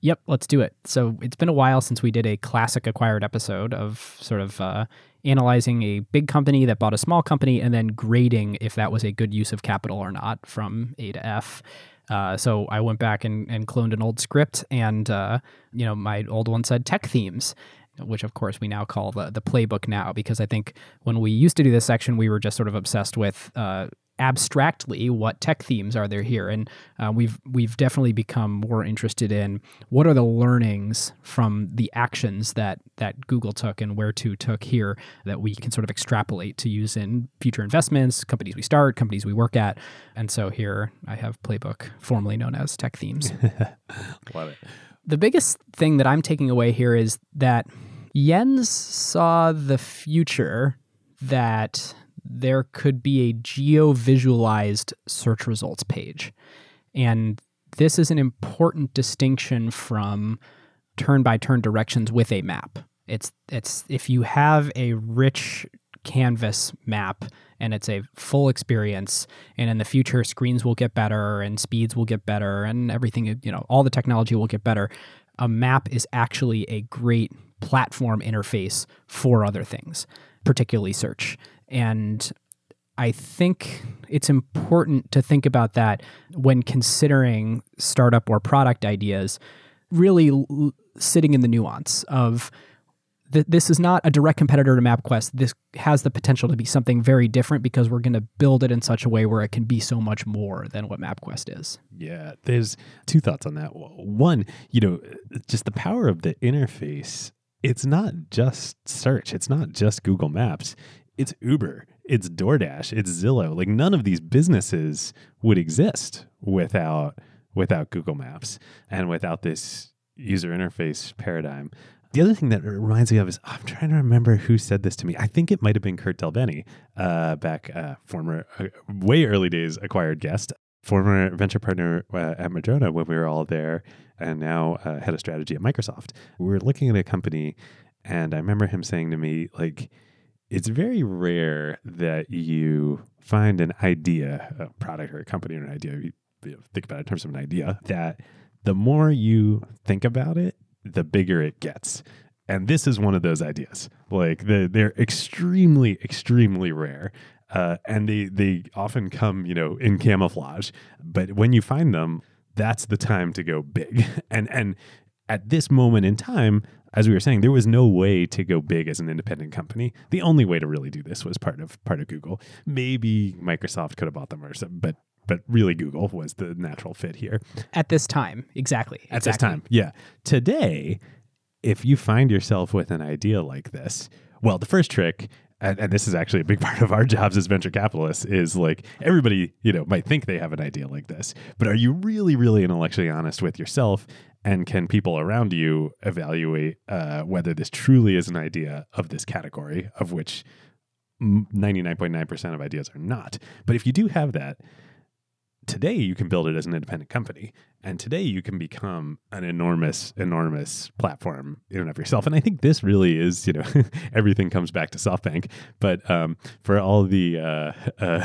Yep, let's do it. So it's been a while since we did a classic acquired episode of sort of uh, analyzing a big company that bought a small company and then grading if that was a good use of capital or not from A to F. Uh, so I went back and, and cloned an old script, and uh, you know my old one said tech themes, which of course we now call the the playbook now because I think when we used to do this section, we were just sort of obsessed with uh, abstractly what tech themes are there here. And uh, we've we've definitely become more interested in what are the learnings from the actions that that Google took and Where2 took here that we can sort of extrapolate to use in future investments companies we start companies we work at. And so here I have playbook formerly known as tech themes. Love it. the biggest thing that I'm taking away here is that Jens saw the future that there could be a geo visualized search results page. And this is an important distinction from turn by turn directions with a map. It's it's if you have a rich canvas map and it's a full experience and in the future screens will get better and speeds will get better and everything you know all the technology will get better a map is actually a great platform interface for other things particularly search and I think it's important to think about that when considering startup or product ideas, really l- sitting in the nuance of th- this is not a direct competitor to MapQuest. This has the potential to be something very different because we're going to build it in such a way where it can be so much more than what MapQuest is. Yeah, there's two thoughts on that. One, you know, just the power of the interface. It's not just search, it's not just Google Maps, it's Uber it's DoorDash, it's Zillow. Like none of these businesses would exist without without Google Maps and without this user interface paradigm. The other thing that reminds me of is I'm trying to remember who said this to me. I think it might have been Kurt DelBene, uh, back uh, former, uh, way early days acquired guest, former venture partner uh, at Madrona when we were all there, and now uh, head of strategy at Microsoft. We were looking at a company, and I remember him saying to me, like, it's very rare that you find an idea, a product or a company or an idea, you, think about it in terms of an idea, that the more you think about it, the bigger it gets. And this is one of those ideas. Like the, they're extremely, extremely rare. Uh, and they they often come, you know, in camouflage. But when you find them, that's the time to go big. And and at this moment in time, as we were saying, there was no way to go big as an independent company. The only way to really do this was part of part of Google. Maybe Microsoft could have bought them or something, but but really Google was the natural fit here. At this time, exactly. At exactly. this time, yeah. Today, if you find yourself with an idea like this, well, the first trick and, and, this is actually a big part of our jobs as venture capitalists is like everybody you know might think they have an idea like this but are you really really intellectually honest with yourself and can people around you evaluate uh, whether this truly is an idea of this category of which 99.9% of ideas are not? But if you do have that today you can build it as an independent company and today you can become an enormous enormous platform in and of yourself. And i think this really is you know everything comes back to softbank. But um, for all the uh, uh,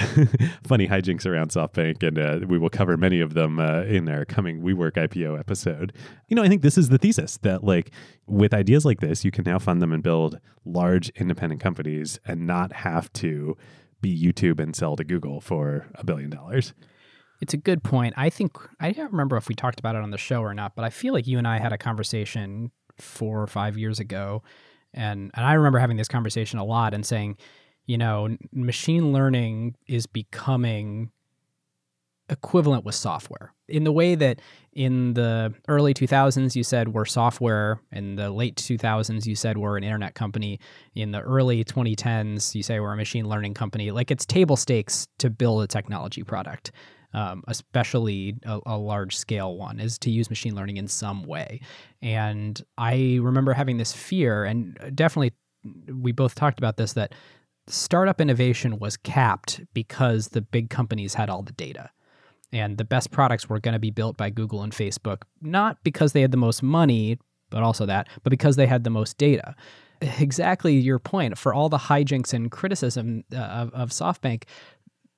funny hijinks around softbank and uh, we will cover many of them uh, in our coming WeWork ipo episode you know i think this is the thesis that like with ideas like this you can now fund them and build large independent companies and not have to be youtube and sell to google for a billion dollars it's a good point. I think I don't remember if we talked about it on the show or not, but I feel like you and I had a conversation four or five years ago, and and I remember having this conversation a lot and saying, you know, machine learning is becoming equivalent with software. In the way that in the early 2000s you said we're software in the late 2000s you said we're an internet company. In the early 2010s you say we're a machine learning company. Like it's table stakes to build a technology product um, especially a, a, large scale one, is to use machine learning in some way. And I remember having this fear, and definitely we both talked about this that startup innovation was capped because the big companies had all the data. And the best products were going to be built by Google and Facebook, not because they had the most money, but also that, but because they had the most data exactly your point. For all the hijinks and criticism uh, of, of SoftBank,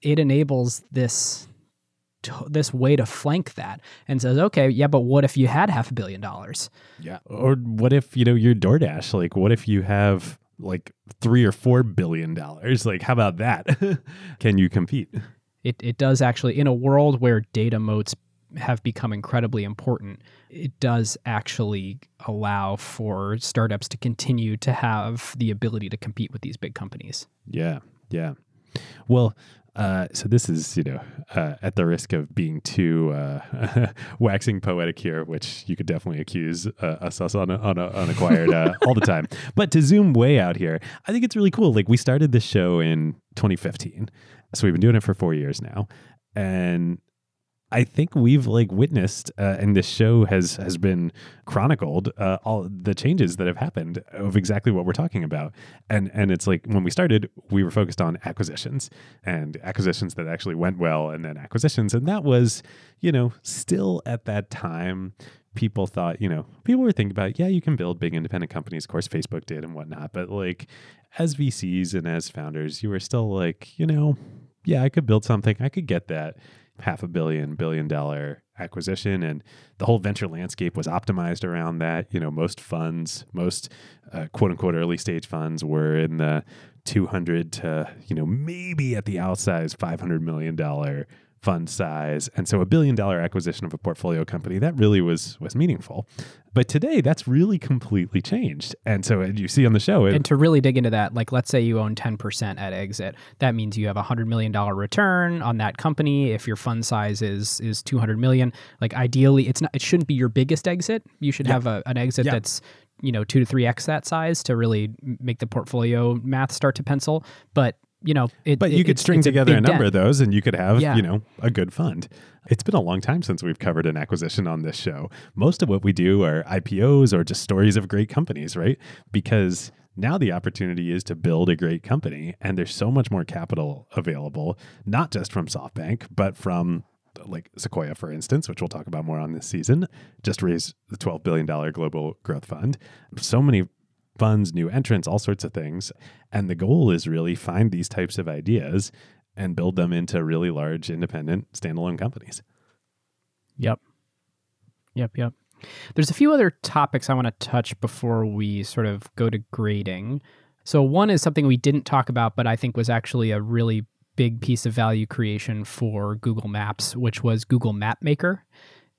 it enables this this way to flank that and says, okay, yeah, but what if you had half a billion dollars? Yeah. Or what if, you know, you're DoorDash? Like, what if you have like three or four billion dollars? Like, how about that? Can you compete? It, it does actually, in a world where data moats have become incredibly important, it does actually allow for startups to continue to have the ability to compete with these big companies. Yeah, yeah. Well, uh, so this is, you know, uh, at the risk of being too uh, waxing poetic here, which you could definitely accuse uh, us, us on, on unacquired uh, all the time. But to zoom way out here, I think it's really cool. Like we started this show in 2015, so we've been doing it for four years now, and I think we've like witnessed, uh, and this show has has been chronicled uh, all the changes that have happened of exactly what we're talking about. And and it's like when we started, we were focused on acquisitions and acquisitions that actually went well, and then acquisitions, and that was, you know, still at that time. People thought, you know, people were thinking about, yeah, you can build big independent companies. Of course, Facebook did and whatnot. But like, as VCs and as founders, you were still like, you know, yeah, I could build something. I could get that half a billion billion dollar acquisition and the whole venture landscape was optimized around that. You know most funds most uh, quote unquote early stage funds were in the 200 to you know maybe at the outsize 500 million dollar fund size. And so a billion dollar acquisition of a portfolio company that really was was meaningful. But today that's really completely changed. And so you see on the show it, and to really dig into that like let's say you own 10% at exit that means you have a 100 million dollar return on that company. If your fund size is is 200 million like ideally it's not it shouldn't be your biggest exit. You should have a, an exit that's you know two to three x that size to really make the portfolio math start to pencil. But you know, it, but it, you could string together a, a number dent. of those, and you could have yeah. you know a good fund. It's been a long time since we've covered an acquisition on this show. Most of what we do are IPOs or just stories of great companies, right? Because now the opportunity is to build a great company, and there's so much more capital available, not just from SoftBank, but from like Sequoia, for instance, which we'll talk about more on this season, just raised the $12 billion global growth fund. So many funds, new entrants, all sorts of things. And the goal is really find these types of ideas and build them into really large independent standalone companies. Yep. Yep, yep. There's a few other topics I want to touch before we sort of go to grading. So, one is something we didn't talk about, but I think was actually a really big piece of value creation for Google Maps, which was Google Map Maker.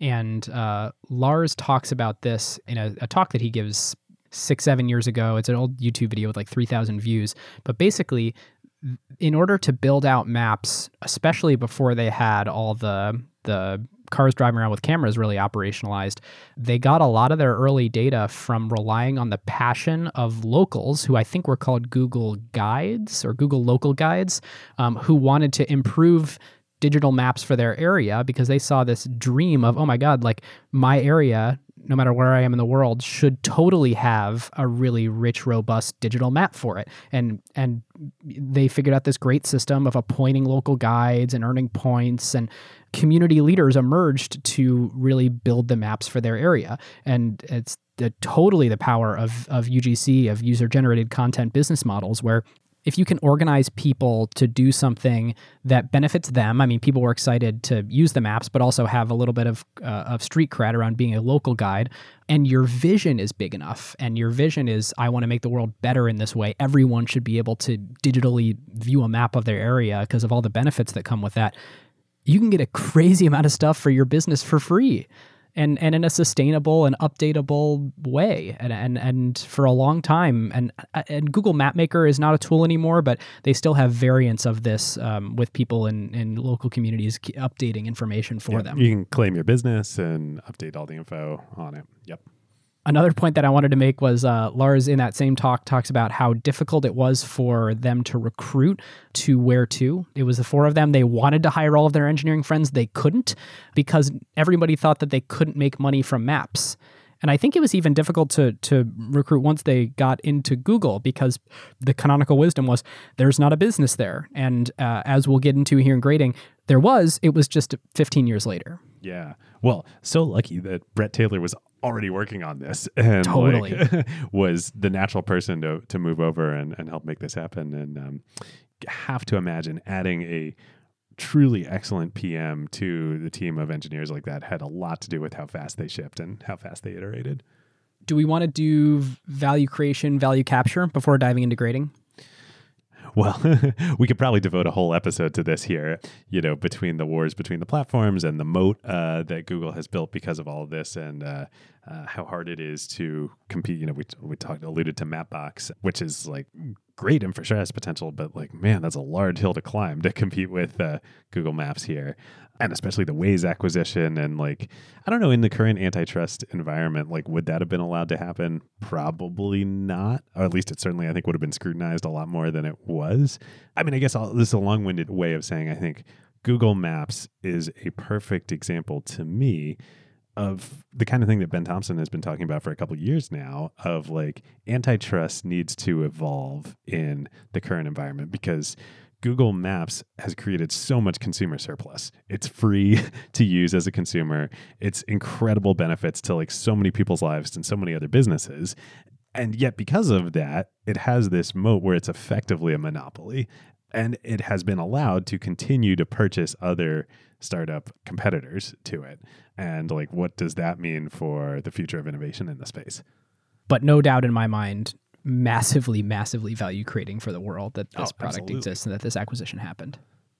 And uh, Lars talks about this in a, a talk that he gives six, seven years ago. It's an old YouTube video with like 3,000 views. But basically, in order to build out maps, especially before they had all the the cars driving around with cameras really operationalized, they got a lot of their early data from relying on the passion of locals, who I think were called Google Guides or Google Local Guides, um, who wanted to improve digital maps for their area because they saw this dream of, oh my God, like my area no matter where I am in the world, should totally have a really rich, robust digital map for it. And and they figured out this great system of appointing local guides and earning points and community leaders emerged to really build the maps for their area. And it's the, totally the power of, of UGC, of user generated content business models, where if you can organize people to do something that benefits them, I mean, people were excited to use the maps, but also have a little bit of uh, of street cred around being a local guide, and your vision is big enough, and your vision is, I want to make the world better in this way. Everyone should be able to digitally view a map of their area because of all the benefits that come with that. You can get a crazy amount of stuff for your business for free and and in a sustainable and updatable way. And and and for a long time and and Google Map Maker is not a tool anymore but they still have variants of this um, with people in in local communities updating information for yeah, them. you can claim your business and update all the info on it. Yep Another point that I wanted to make was uh, Lars in that same talk talks about how difficult it was for them to recruit to Where2. It was the four of them. They wanted to hire all of their engineering friends. They couldn't because everybody thought that they couldn't make money from maps. And I think it was even difficult to to recruit once they got into Google because the canonical wisdom was there's not a business there. And uh, as we'll get into here in grading, there was. It was just 15 years later. Yeah. Well, so lucky that Bret Taylor was already working on this and totally like, was the natural person to to move over and, and help make this happen. And um, have to imagine adding a truly excellent PM to the team of engineers like that had a lot to do with how fast they shipped and how fast they iterated. Do we want to do value creation, value capture before diving into grading? Well, we could probably devote a whole episode to this here, you know, between the wars between the platforms and the moat uh, that Google has built because of all of this and uh, uh, how hard it is to compete. You know, we, we talked, alluded to Mapbox, which is like great infrastructure potential, but like, man, that's a large hill to climb to compete with uh, Google Maps here and especially the Waze acquisition and like I don't know in the current antitrust environment like would that have been allowed to happen? Probably not. Or at least it certainly I think would have been scrutinized a lot more than it was. I mean I guess I'll, this is a long-winded way of saying I think Google Maps is a perfect example to me of the kind of thing that Ben Thompson has been talking about for a couple years now of like antitrust needs to evolve in the current environment because Google Maps has created so much consumer surplus. It's free to use as a consumer. It's incredible benefits to like so many people's lives and so many other businesses. And yet because of that, it has this moat where it's effectively a monopoly and it has been allowed to continue to purchase other startup competitors to it. And like what does that mean for the future of innovation in the space? But no doubt in my mind, massively, massively value creating for the world that this Oh, product absolutely. exists and that this acquisition happened.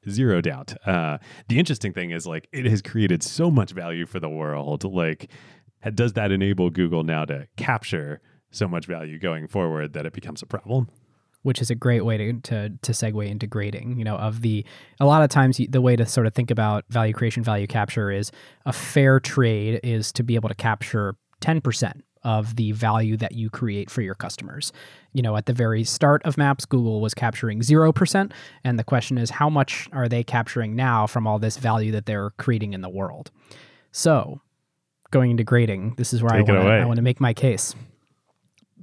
Zero doubt. Uh, the interesting thing is like it has created so much value for the world. Like, does that enable Google now to capture so much value going forward that it becomes a problem? which is a great way to, to to segue into grading. You know, of the a lot of times the way to sort of think about value creation, value capture is a fair trade is to be able to capture ten percent of the value that you create for your customers. You know, at the very start of Maps, Google was capturing zero percent, and the question is, how much are they capturing now from all this value that they're creating in the world? So, going into grading, this is where Take it I want away. to I want to make my case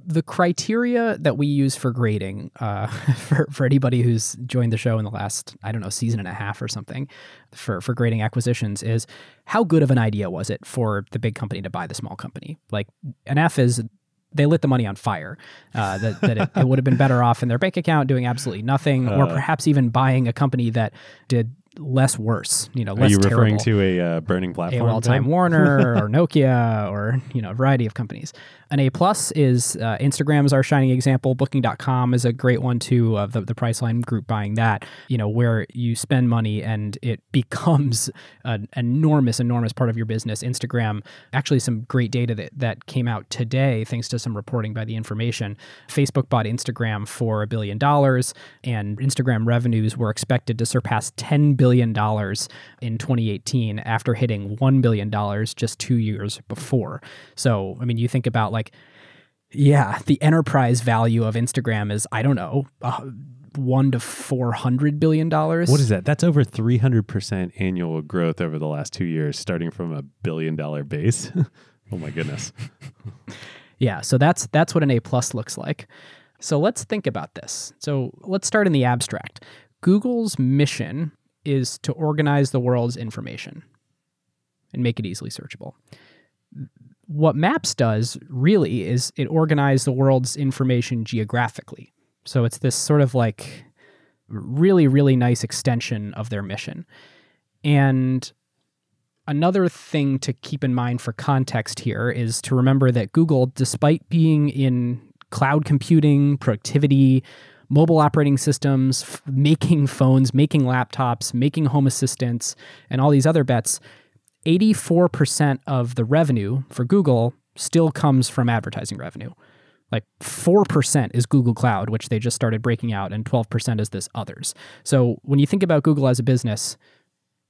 the criteria that we use for grading uh, for, for anybody who's joined the show in the last i don't know season and a half or something for, for grading acquisitions is how good of an idea was it for the big company to buy the small company like an f is they lit the money on fire uh, that, that it, it would have been better off in their bank account doing absolutely nothing or Uh. perhaps even buying a company that did less worse you know less Are you referring to a uh, burning platform? AOL Time? Warner or Nokia or you know a variety of companies. An A plus is uh, Instagram is our shining example. Booking.com is a great one too. Of the the Priceline group buying that, you know, where you spend money and it becomes an enormous, enormous part of your business. Instagram, actually, some great data that that came out today, thanks to some reporting by the Information. Facebook bought Instagram for a billion dollars, and Instagram revenues were expected to surpass ten billion dollars in 2018 after hitting $1 billion just two years before. So, I mean, you think about like, yeah, the enterprise value of Instagram is, I don't know, uh, one to 400 billion dollars. What is that? That's over 300% annual growth over the last two years, starting from a billion dollar base. oh my goodness. Yeah, so that's that's what an A plus looks like. So let's think about this. So let's start in the abstract. Google's mission is to organize the world's information and make it easily searchable. What Maps does really is it organizes the world's information geographically. So it's this sort of like really, really nice extension of their mission. And another thing to keep in mind for context here is to remember that Google, despite being in cloud computing, productivity, mobile operating systems, f- making phones, making laptops, making home assistants, and all these other bets, 84% of the revenue for Google still comes from advertising revenue. Like 4% is Google Cloud, which they just started breaking out, and 12% is this others. So when you think about Google as a business,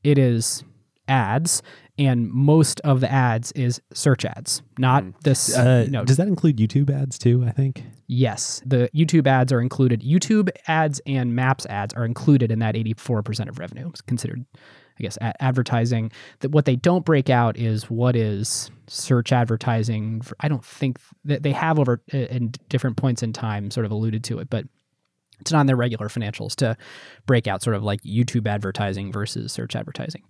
it is ads, and most of the ads is search ads, not this. Uh, you know, Does that include YouTube ads too? I think. yes, the YouTube ads are included. YouTube ads and Maps ads are included in that 84% of revenue. It's considered, I guess, a- advertising. That what they don't break out is what is search advertising. I don't think that they have over uh, in different points in time sort of alluded to it, but it's not in their regular financials to break out sort of like YouTube advertising versus search advertising.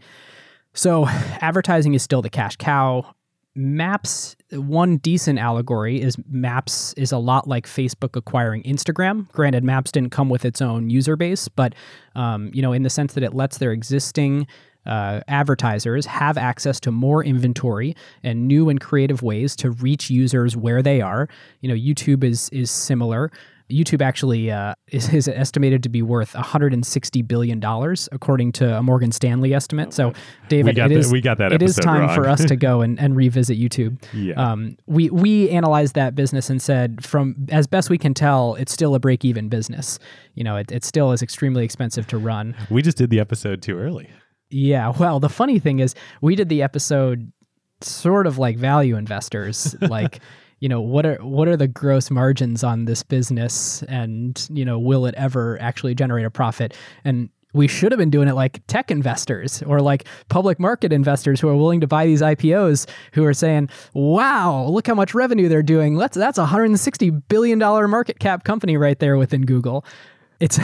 So advertising is still the cash cow. Maps, one decent allegory is Maps is a lot like Facebook acquiring Instagram. Granted, Maps didn't come with its own user base, but um, you know, in the sense that it lets their existing uh, advertisers have access to more inventory and new and creative ways to reach users where they are. You know, YouTube is is similar. YouTube actually uh, is, is, estimated to be worth 160 billion dollars, according to a Morgan Stanley estimate. So, David, we got, it is, the, we got that. It is time wrong. for us to go and, and revisit YouTube. Yeah. Um, we we analyzed that business and said, from as best we can tell, it's still a break even business. You know, it, it still is extremely expensive to run. We just did the episode too early. Yeah. Well, the funny thing is, we did the episode sort of like value investors, like you know what are what are the gross margins on this business and you know will it ever actually generate a profit and we should have been doing it like tech investors or like public market investors who are willing to buy these IPOs who are saying, "Wow, look how much revenue they're doing. Let's that's a 160 billion dollar market cap company right there within Google." It's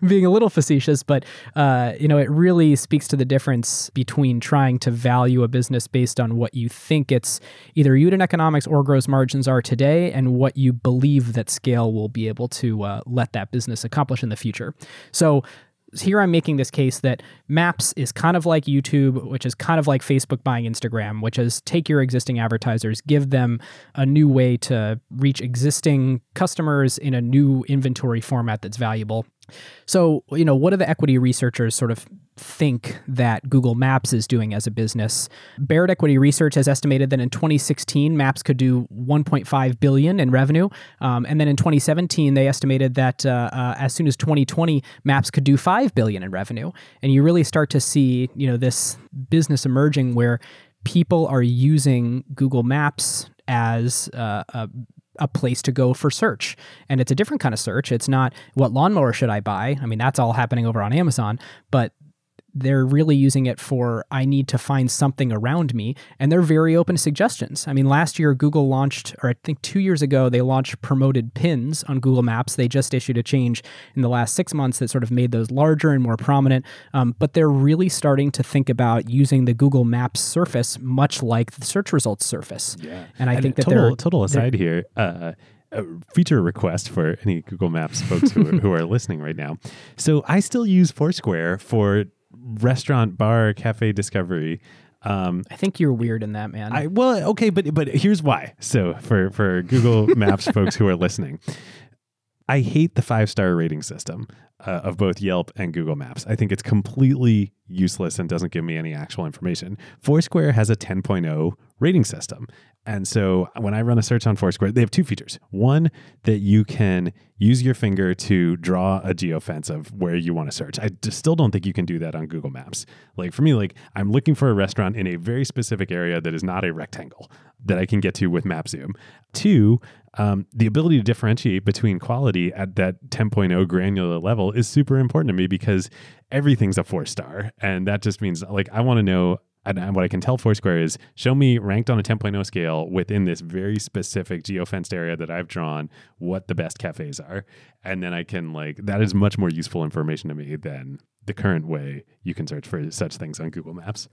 being a little facetious, but uh, you know, it really speaks to the difference between trying to value a business based on what you think its either unit economics or gross margins are today, and what you believe that scale will be able to uh, let that business accomplish in the future. So here I'm making this case that Maps is kind of like YouTube, which is kind of like Facebook buying Instagram, which is take your existing advertisers, give them a new way to reach existing customers in a new inventory format that's valuable. So, you know, what do the equity researchers sort of think that Google Maps is doing as a business? Baird Equity Research has estimated that in 2016, Maps could do 1.5 billion in revenue, um, and then in 2017, they estimated that uh, uh, as soon as 2020, Maps could do 5 billion in revenue. And you really start to see, you know, this business emerging where people are using Google Maps as uh, a a place to go for search. And it's a different kind of search. It's not what lawnmower should I buy? I mean, that's all happening over on Amazon, but they're really using it for I need to find something around me. And they're very open to suggestions. I mean, last year, Google launched, or I think two years ago, they launched promoted pins on Google Maps. They just issued a change in the last six months that sort of made those larger and more prominent. Um, but they're really starting to think about using the Google Maps surface much like the search results surface. Yeah. And I and think that total, they're total aside here. Uh, a feature request for any Google Maps folks who are, who are listening right now. So I still use Foursquare for restaurant, bar, cafe discovery. Um, I think you're weird in that, man. I well, okay, but but here's why. So for for Google Maps folks who are listening, I hate the five star rating system uh, of both Yelp and Google Maps. I think it's completely useless and doesn't give me any actual information. Foursquare has a 10.0 rating system. And so when I run a search on Foursquare, they have two features. One, that you can use your finger to draw a geofence of where you want to search. I still don't think you can do that on Google Maps. Like for me, like I'm looking for a restaurant in a very specific area that is not a rectangle that I can get to with Map Zoom. Two, um, the ability to differentiate between quality at that 10.0 granular level is super important to me because everything's a four star. And that just means like I want to know and what I can tell Foursquare is show me ranked on a 10.0 scale within this very specific geofenced area that I've drawn what the best cafes are. And then I can like that is much more useful information to me than the current way you can search for such things on Google Maps.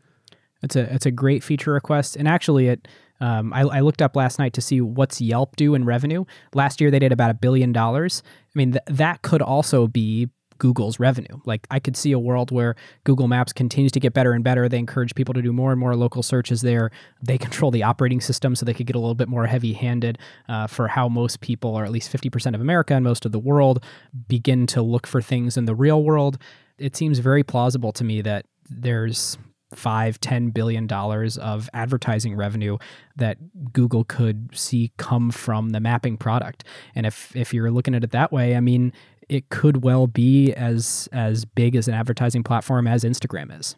It's a it's a great feature request, and actually, it um, I, I, looked up last night to see what's Yelp do in revenue. Last year, they did about a billion dollars. I mean, th- that could also be Google's revenue. Like I could see a world where Google Maps continues to get better and better. They encourage people to do more and more local searches there. They control the operating system so they could get a little bit more heavy handed uh, for how most people, or at least 50% of America and most of the world, begin to look for things in the real world. It seems very plausible to me that there's five, ten billion dollars of advertising revenue that Google could see come from the mapping product. And if if you're looking at it that way, I mean, it could well be as as big as an advertising platform as Instagram is.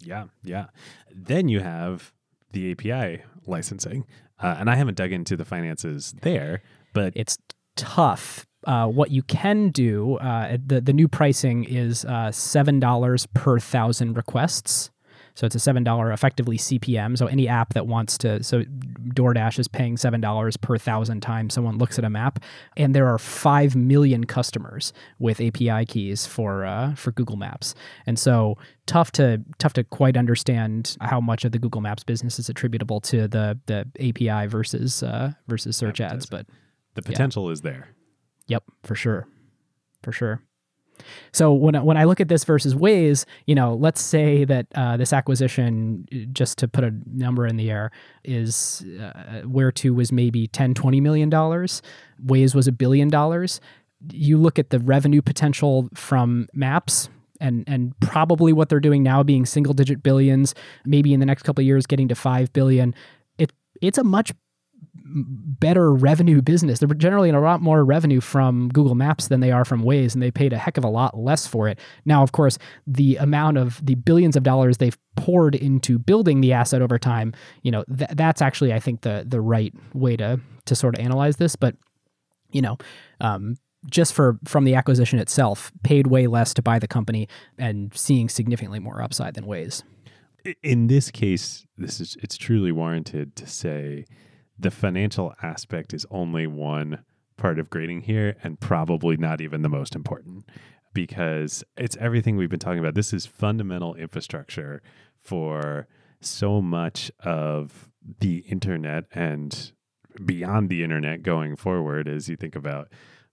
Yeah, yeah. Then you have the API licensing, uh, and I haven't dug into the finances there, but it's tough. Uh, what you can do, uh, the the new pricing is uh, seven dollars per thousand requests. So it's a $7 effectively CPM. So any app that wants to, so DoorDash is paying $7 per thousand times someone looks at a map. And there are 5 million customers with API keys for, uh, for Google Maps. And so tough to, tough to quite understand how much of the Google Maps business is attributable to the, the API versus, uh, versus search ads. But the potential yeah. is there. Yep, for sure. For sure. So when when I look at this versus Waze, you know, let's say that uh, this acquisition, just to put a number in the air, is uh, Where2 was maybe 10, 20 million dollars. Waze was a billion dollars. You look at the revenue potential from Maps. And, and probably what they're doing now being single digit billions, maybe in the next couple of years getting to five billion. It it's a much better revenue business. They're generally in a lot more revenue from Google Maps than they are from Waze, and they paid a heck of a lot less for it. Now, of course, the amount of the billions of dollars they've poured into building the asset over time, you know, th- that's actually I think the the right way to to sort of analyze this. But you know, um, just for from the acquisition itself, paid way less to buy the company and seeing significantly more upside than Waze. In this case, this is it's truly warranted to say the financial aspect is only one part of grading here and probably not even the most important because it's everything we've been talking about. This is fundamental infrastructure for so much of the internet and beyond the internet going forward as you think about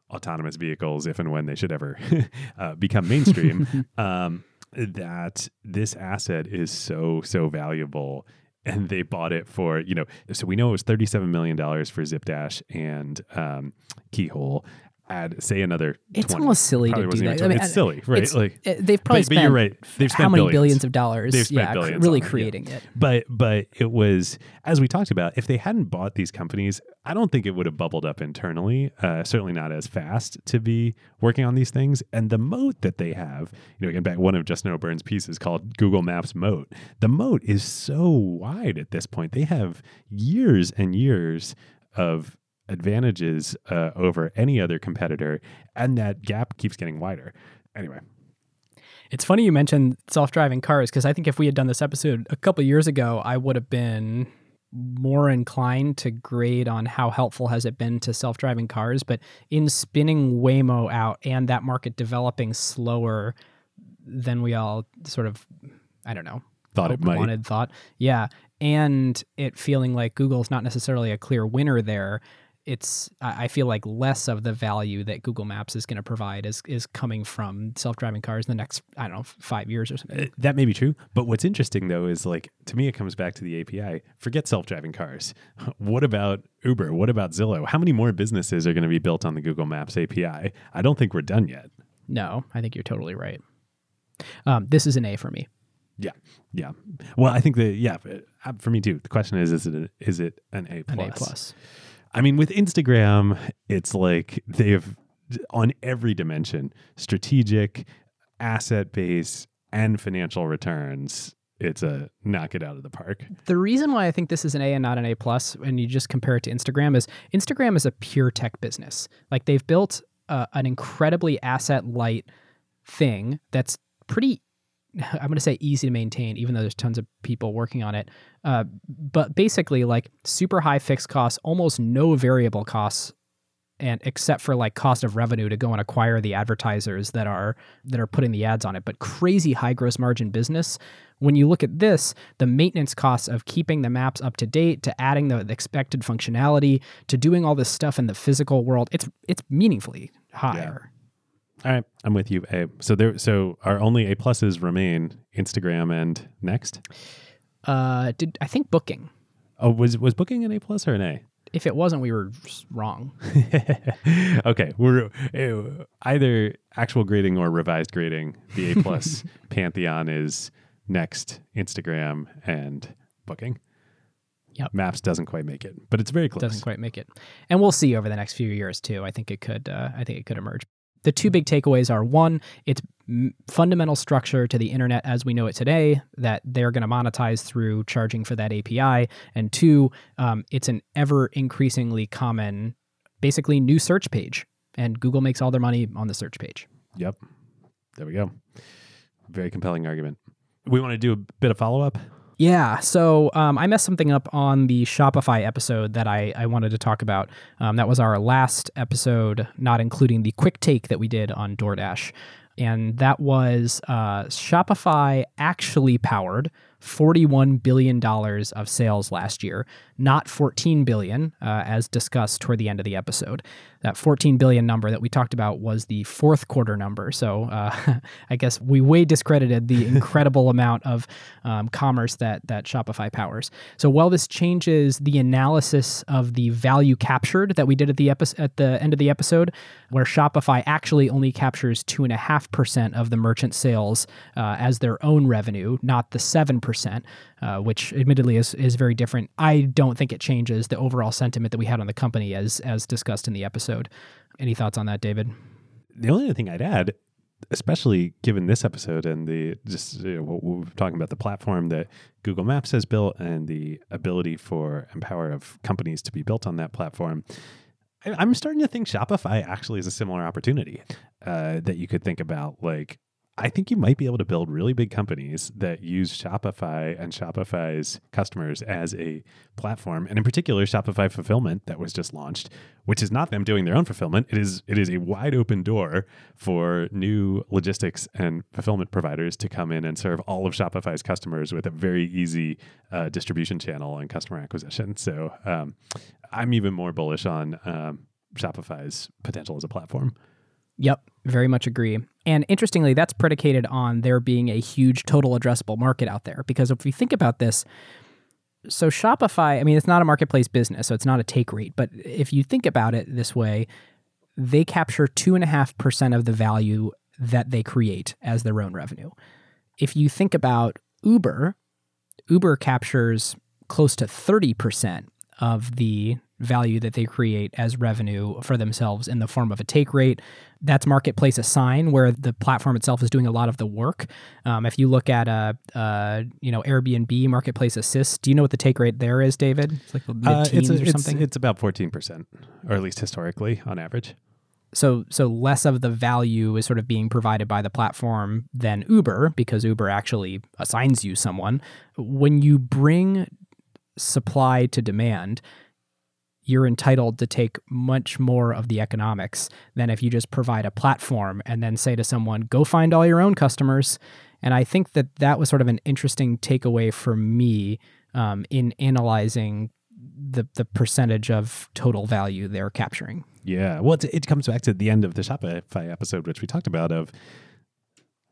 autonomous vehicles if and when they should ever uh, become mainstream um, that this asset is so so valuable and they bought it for you know so we know it was 37 million dollars for ZipDash and um, keyhole add say another It's 20. almost silly to do that. I mean, it's I- silly right it's- like They've probably but, but spent you're right they've spent how many billions. billions of dollars? They've spent yeah, billions really on it, yeah. creating it. but but it was as we talked about if they hadn't bought these companies i don't think it would have bubbled up internally uh, certainly not as fast to be working on these things and the moat that they have you know again back one of justin O'Beirne's pieces called google maps moat the moat is so wide at this point they have years and years of advantages uh, over any other competitor and that gap keeps getting wider anyway It's funny you mentioned self-driving cars because I think if we had done this episode a couple years ago, I would have been more inclined to grade on how helpful has it been to self-driving cars. But in spinning Waymo out and that market developing slower than we all sort of, I don't know, thought it might wanted, thought, yeah, and it feeling like Google's not necessarily a clear winner there. It's I feel like less of the value that Google Maps is going to provide is is coming from self-driving cars in the next I don't know five years or something. Uh, That may be true, but what's interesting though is like to me it comes back to the API. Forget self-driving cars. What about Uber? What about Zillow? How many more businesses are going to be built on the Google Maps API? I don't think we're done yet. No, I think you're totally right. Um, this is an A for me. Yeah, yeah. Well, I think that yeah, uh, for me too. The question is, is it a, is it an A An? A plus. I mean, with Instagram, it's like they've on every dimension, strategic, asset base, and financial returns. It's a knock it out of the park. The reason why I think this is an A and not an A plus, and you just compare it to Instagram, is Instagram is a pure tech business. Like they've built uh, an incredibly asset light thing that's pretty. I'm going to say easy to maintain, even though there's tons of people working on it. Uh, but basically, like super high fixed costs, almost no variable costs, and except for like cost of revenue to go and acquire the advertisers that are that are putting the ads on it. But crazy high gross margin business when you look at this, the maintenance costs of keeping the maps up to date, to adding the expected functionality, to doing all this stuff in the physical world, it's it's meaningfully higher. All right, I'm with you. A. So there. So our only A pluses remain Instagram and NeXT. Uh, did I think booking? Oh, was was booking an A plus or an A? If it wasn't, we were wrong. okay, we're uh, either actual grading or revised grading. The A plus pantheon is NeXT, Instagram, and Booking. Yep. Maps doesn't quite make it, but it's very close. Doesn't quite make it, and we'll see over the next few years too. I think it could. Uh, I think it could emerge. The two big takeaways are one, it's fundamental structure to the internet as we know it today that they're going to monetize through charging for that API, and two, um, it's an ever increasingly common, basically new search page, and Google makes all their money on the search page. Yep. There we go. Very compelling argument. We want to do a bit of follow up. Yeah, so um, I messed something up on the Shopify episode that I, I wanted to talk about. Um, that was our last episode, not including the quick take that we did on DoorDash. And that was uh, Shopify actually powered $41 billion of sales last year, not 14 billion, uh, as discussed toward the end of the episode. That 14 billion number that we talked about was the fourth quarter number. So uh, I guess we way discredited the incredible amount of um, commerce that that Shopify powers. So while this changes the analysis of the value captured that we did at the epi- at the end of the episode, where Shopify actually only captures two and a half percent of the merchant sales uh, as their own revenue, not the seven percent, uh, which admittedly is is very different. I don't think it changes the overall sentiment that we had on the company as as discussed in the episode. Any thoughts on that, David? The only other thing I'd add, especially given this episode and the just you know, what we're talking about the platform that Google Maps has built and the ability for Empower of companies to be built on that platform. I'm starting to think Shopify actually is a similar opportunity uh, that you could think about. Like, I think you might be able to build really big companies that use Shopify and Shopify's customers as a platform, and in particular, Shopify Fulfillment that was just launched, which is not them doing their own fulfillment. It is it is a wide open door for new logistics and fulfillment providers to come in and serve all of Shopify's customers with a very easy uh, distribution channel and customer acquisition. So um, I'm even more bullish on um, Shopify's potential as a platform. Yep, very much agree. And interestingly, that's predicated on there being a huge total addressable market out there. Because if you think about this, so Shopify, I mean, it's not a marketplace business, so it's not a take rate. But if you think about it this way, they capture 2.5% of the value that they create as their own revenue. If you think about Uber, Uber captures close to 30% of the value that they create as revenue for themselves in the form of a take rate. That's marketplace assign, where the platform itself is doing a lot of the work. Um, if you look at a, uh, you know Airbnb marketplace assist, do you know what the take rate there is, David? It's like mid Uh, it's, a- or it's, something. it's about 14%, or at least historically on average. so so less of the value is sort of being provided by the platform than Uber because Uber actually assigns you someone. When you bring supply to demand, you're entitled to take much more of the economics than if you just provide a platform and then say to someone, go find all your own customers. And I think that that was sort of an interesting takeaway for me um, in analyzing the, the percentage of total value they're capturing. Yeah. Well, it, it comes back to the end of the Shopify episode, which we talked about. Of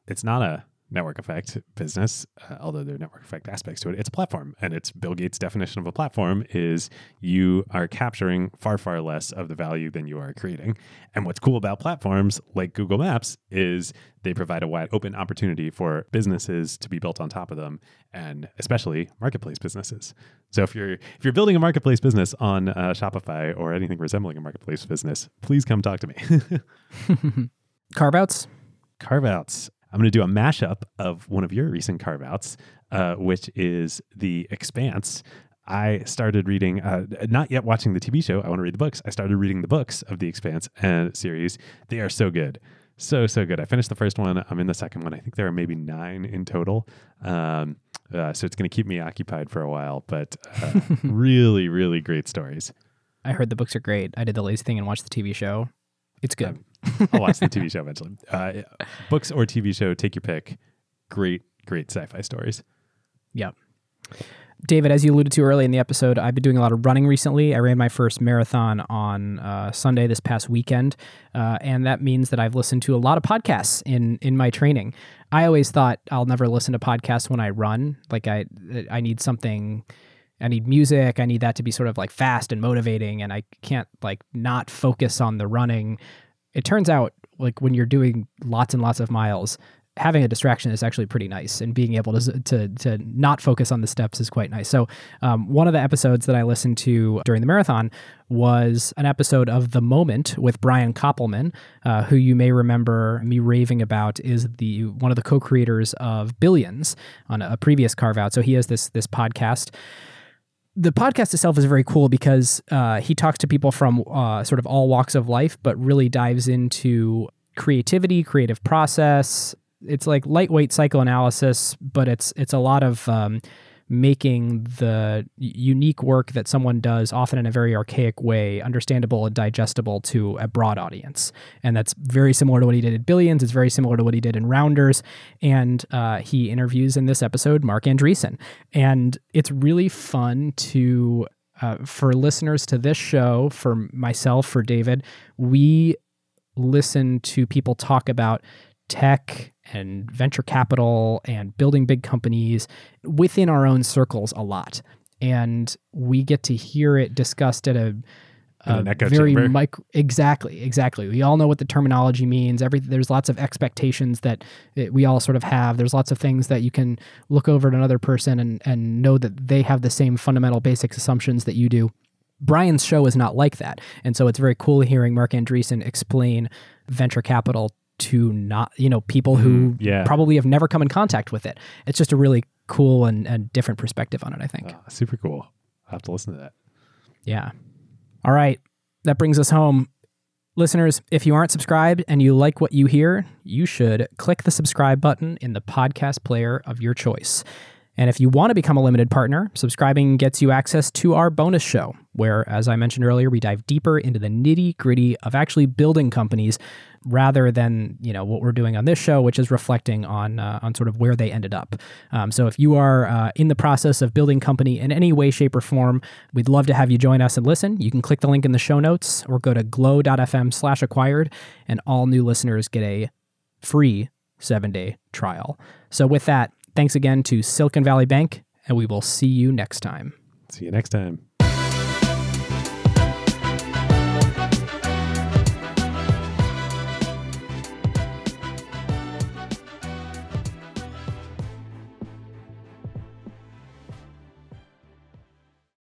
it's not a network effect business, uh, although there are network effect aspects to it. It's a platform, and it's Bill Gates' definition of a platform is you are capturing far far less of the value than you are creating. And what's cool about platforms like Google Maps is they provide a wide open opportunity for businesses to be built on top of them, and especially marketplace businesses. So if you're if you're building a marketplace business on uh, Shopify or anything resembling a marketplace business, please come talk to me. Carve outs? carve outs. I'm going to do a mashup of one of your recent carve outs, uh, which is The Expanse. I started reading, uh, not yet watching the TV show. I want to read the books. I started reading the books of the Expanse uh, series. They are so good. So, so good. I finished the first one. I'm in the second one. I think there are maybe nine in total. Um, uh, so it's going to keep me occupied for a while, but uh, really, really great stories. I heard the books are great. I did the lazy thing and watched the TV show. It's good. I'll watch the TV show eventually. Uh, books or TV show, take your pick. Great, great sci-fi stories. Yep. David, as you alluded to early in the episode, I've been doing a lot of running recently. I ran my first marathon on uh, Sunday this past weekend, uh, and that means that I've listened to a lot of podcasts in in my training. I always thought I'll never listen to podcasts when I run. Like I, I need something. I need music. I need that to be sort of like fast and motivating, and I can't like not focus on the running. It turns out like when you're doing lots and lots of miles, having a distraction is actually pretty nice, and being able to to to not focus on the steps is quite nice. So, um, one of the episodes that I listened to during the marathon was an episode of The Moment with Brian Koppelman, uh, who you may remember me raving about is the one of the co-creators of Billions on a previous carve out. So he has this this podcast the podcast itself is very cool because uh, he talks to people from uh, sort of all walks of life, but really dives into creativity, creative process. It's like lightweight psychoanalysis, but it's it's a lot of um, making the unique work that someone does, often in a very archaic way, understandable and digestible to a broad audience. And that's very similar to what he did at Billions. It's very similar to what he did in Rounders. And uh, he interviews in this episode Marc Andreessen. And it's really fun to uh, for listeners to this show, for myself, for David, we listen to people talk about tech and venture capital and building big companies within our own circles a lot. And we get to hear it discussed at a, a very micro. Exactly, exactly. We all know what the terminology means. Every there's lots of expectations that it, we all sort of have. There's lots of things that you can look over at another person and and know that they have the same fundamental basic assumptions that you do. Brian's show is not like that, and so it's very cool hearing Marc Andreessen explain venture capital to not you know people who mm, yeah. probably have never come in contact with it. It's just a really cool and, and different perspective on it. I think. Oh, super cool. I have to listen to that. Yeah. All right. That brings us home. Listeners, if you aren't subscribed and you like what you hear, you should click the subscribe button in the podcast player of your choice. And if you want to become a limited partner, subscribing gets you access to our bonus show, where, as I mentioned earlier, we dive deeper into the nitty gritty of actually building companies rather than you know what we're doing on this show, which is reflecting on uh, on sort of where they ended up. Um, so if you are uh, in the process of building company in any way, shape, or form, we'd love to have you join us and listen. You can click the link in the show notes or go to glow.fm/acquired, and all new listeners get a free seven day trial. So with that Thanks again to Silicon Valley Bank, and we will see you next time. See you next time.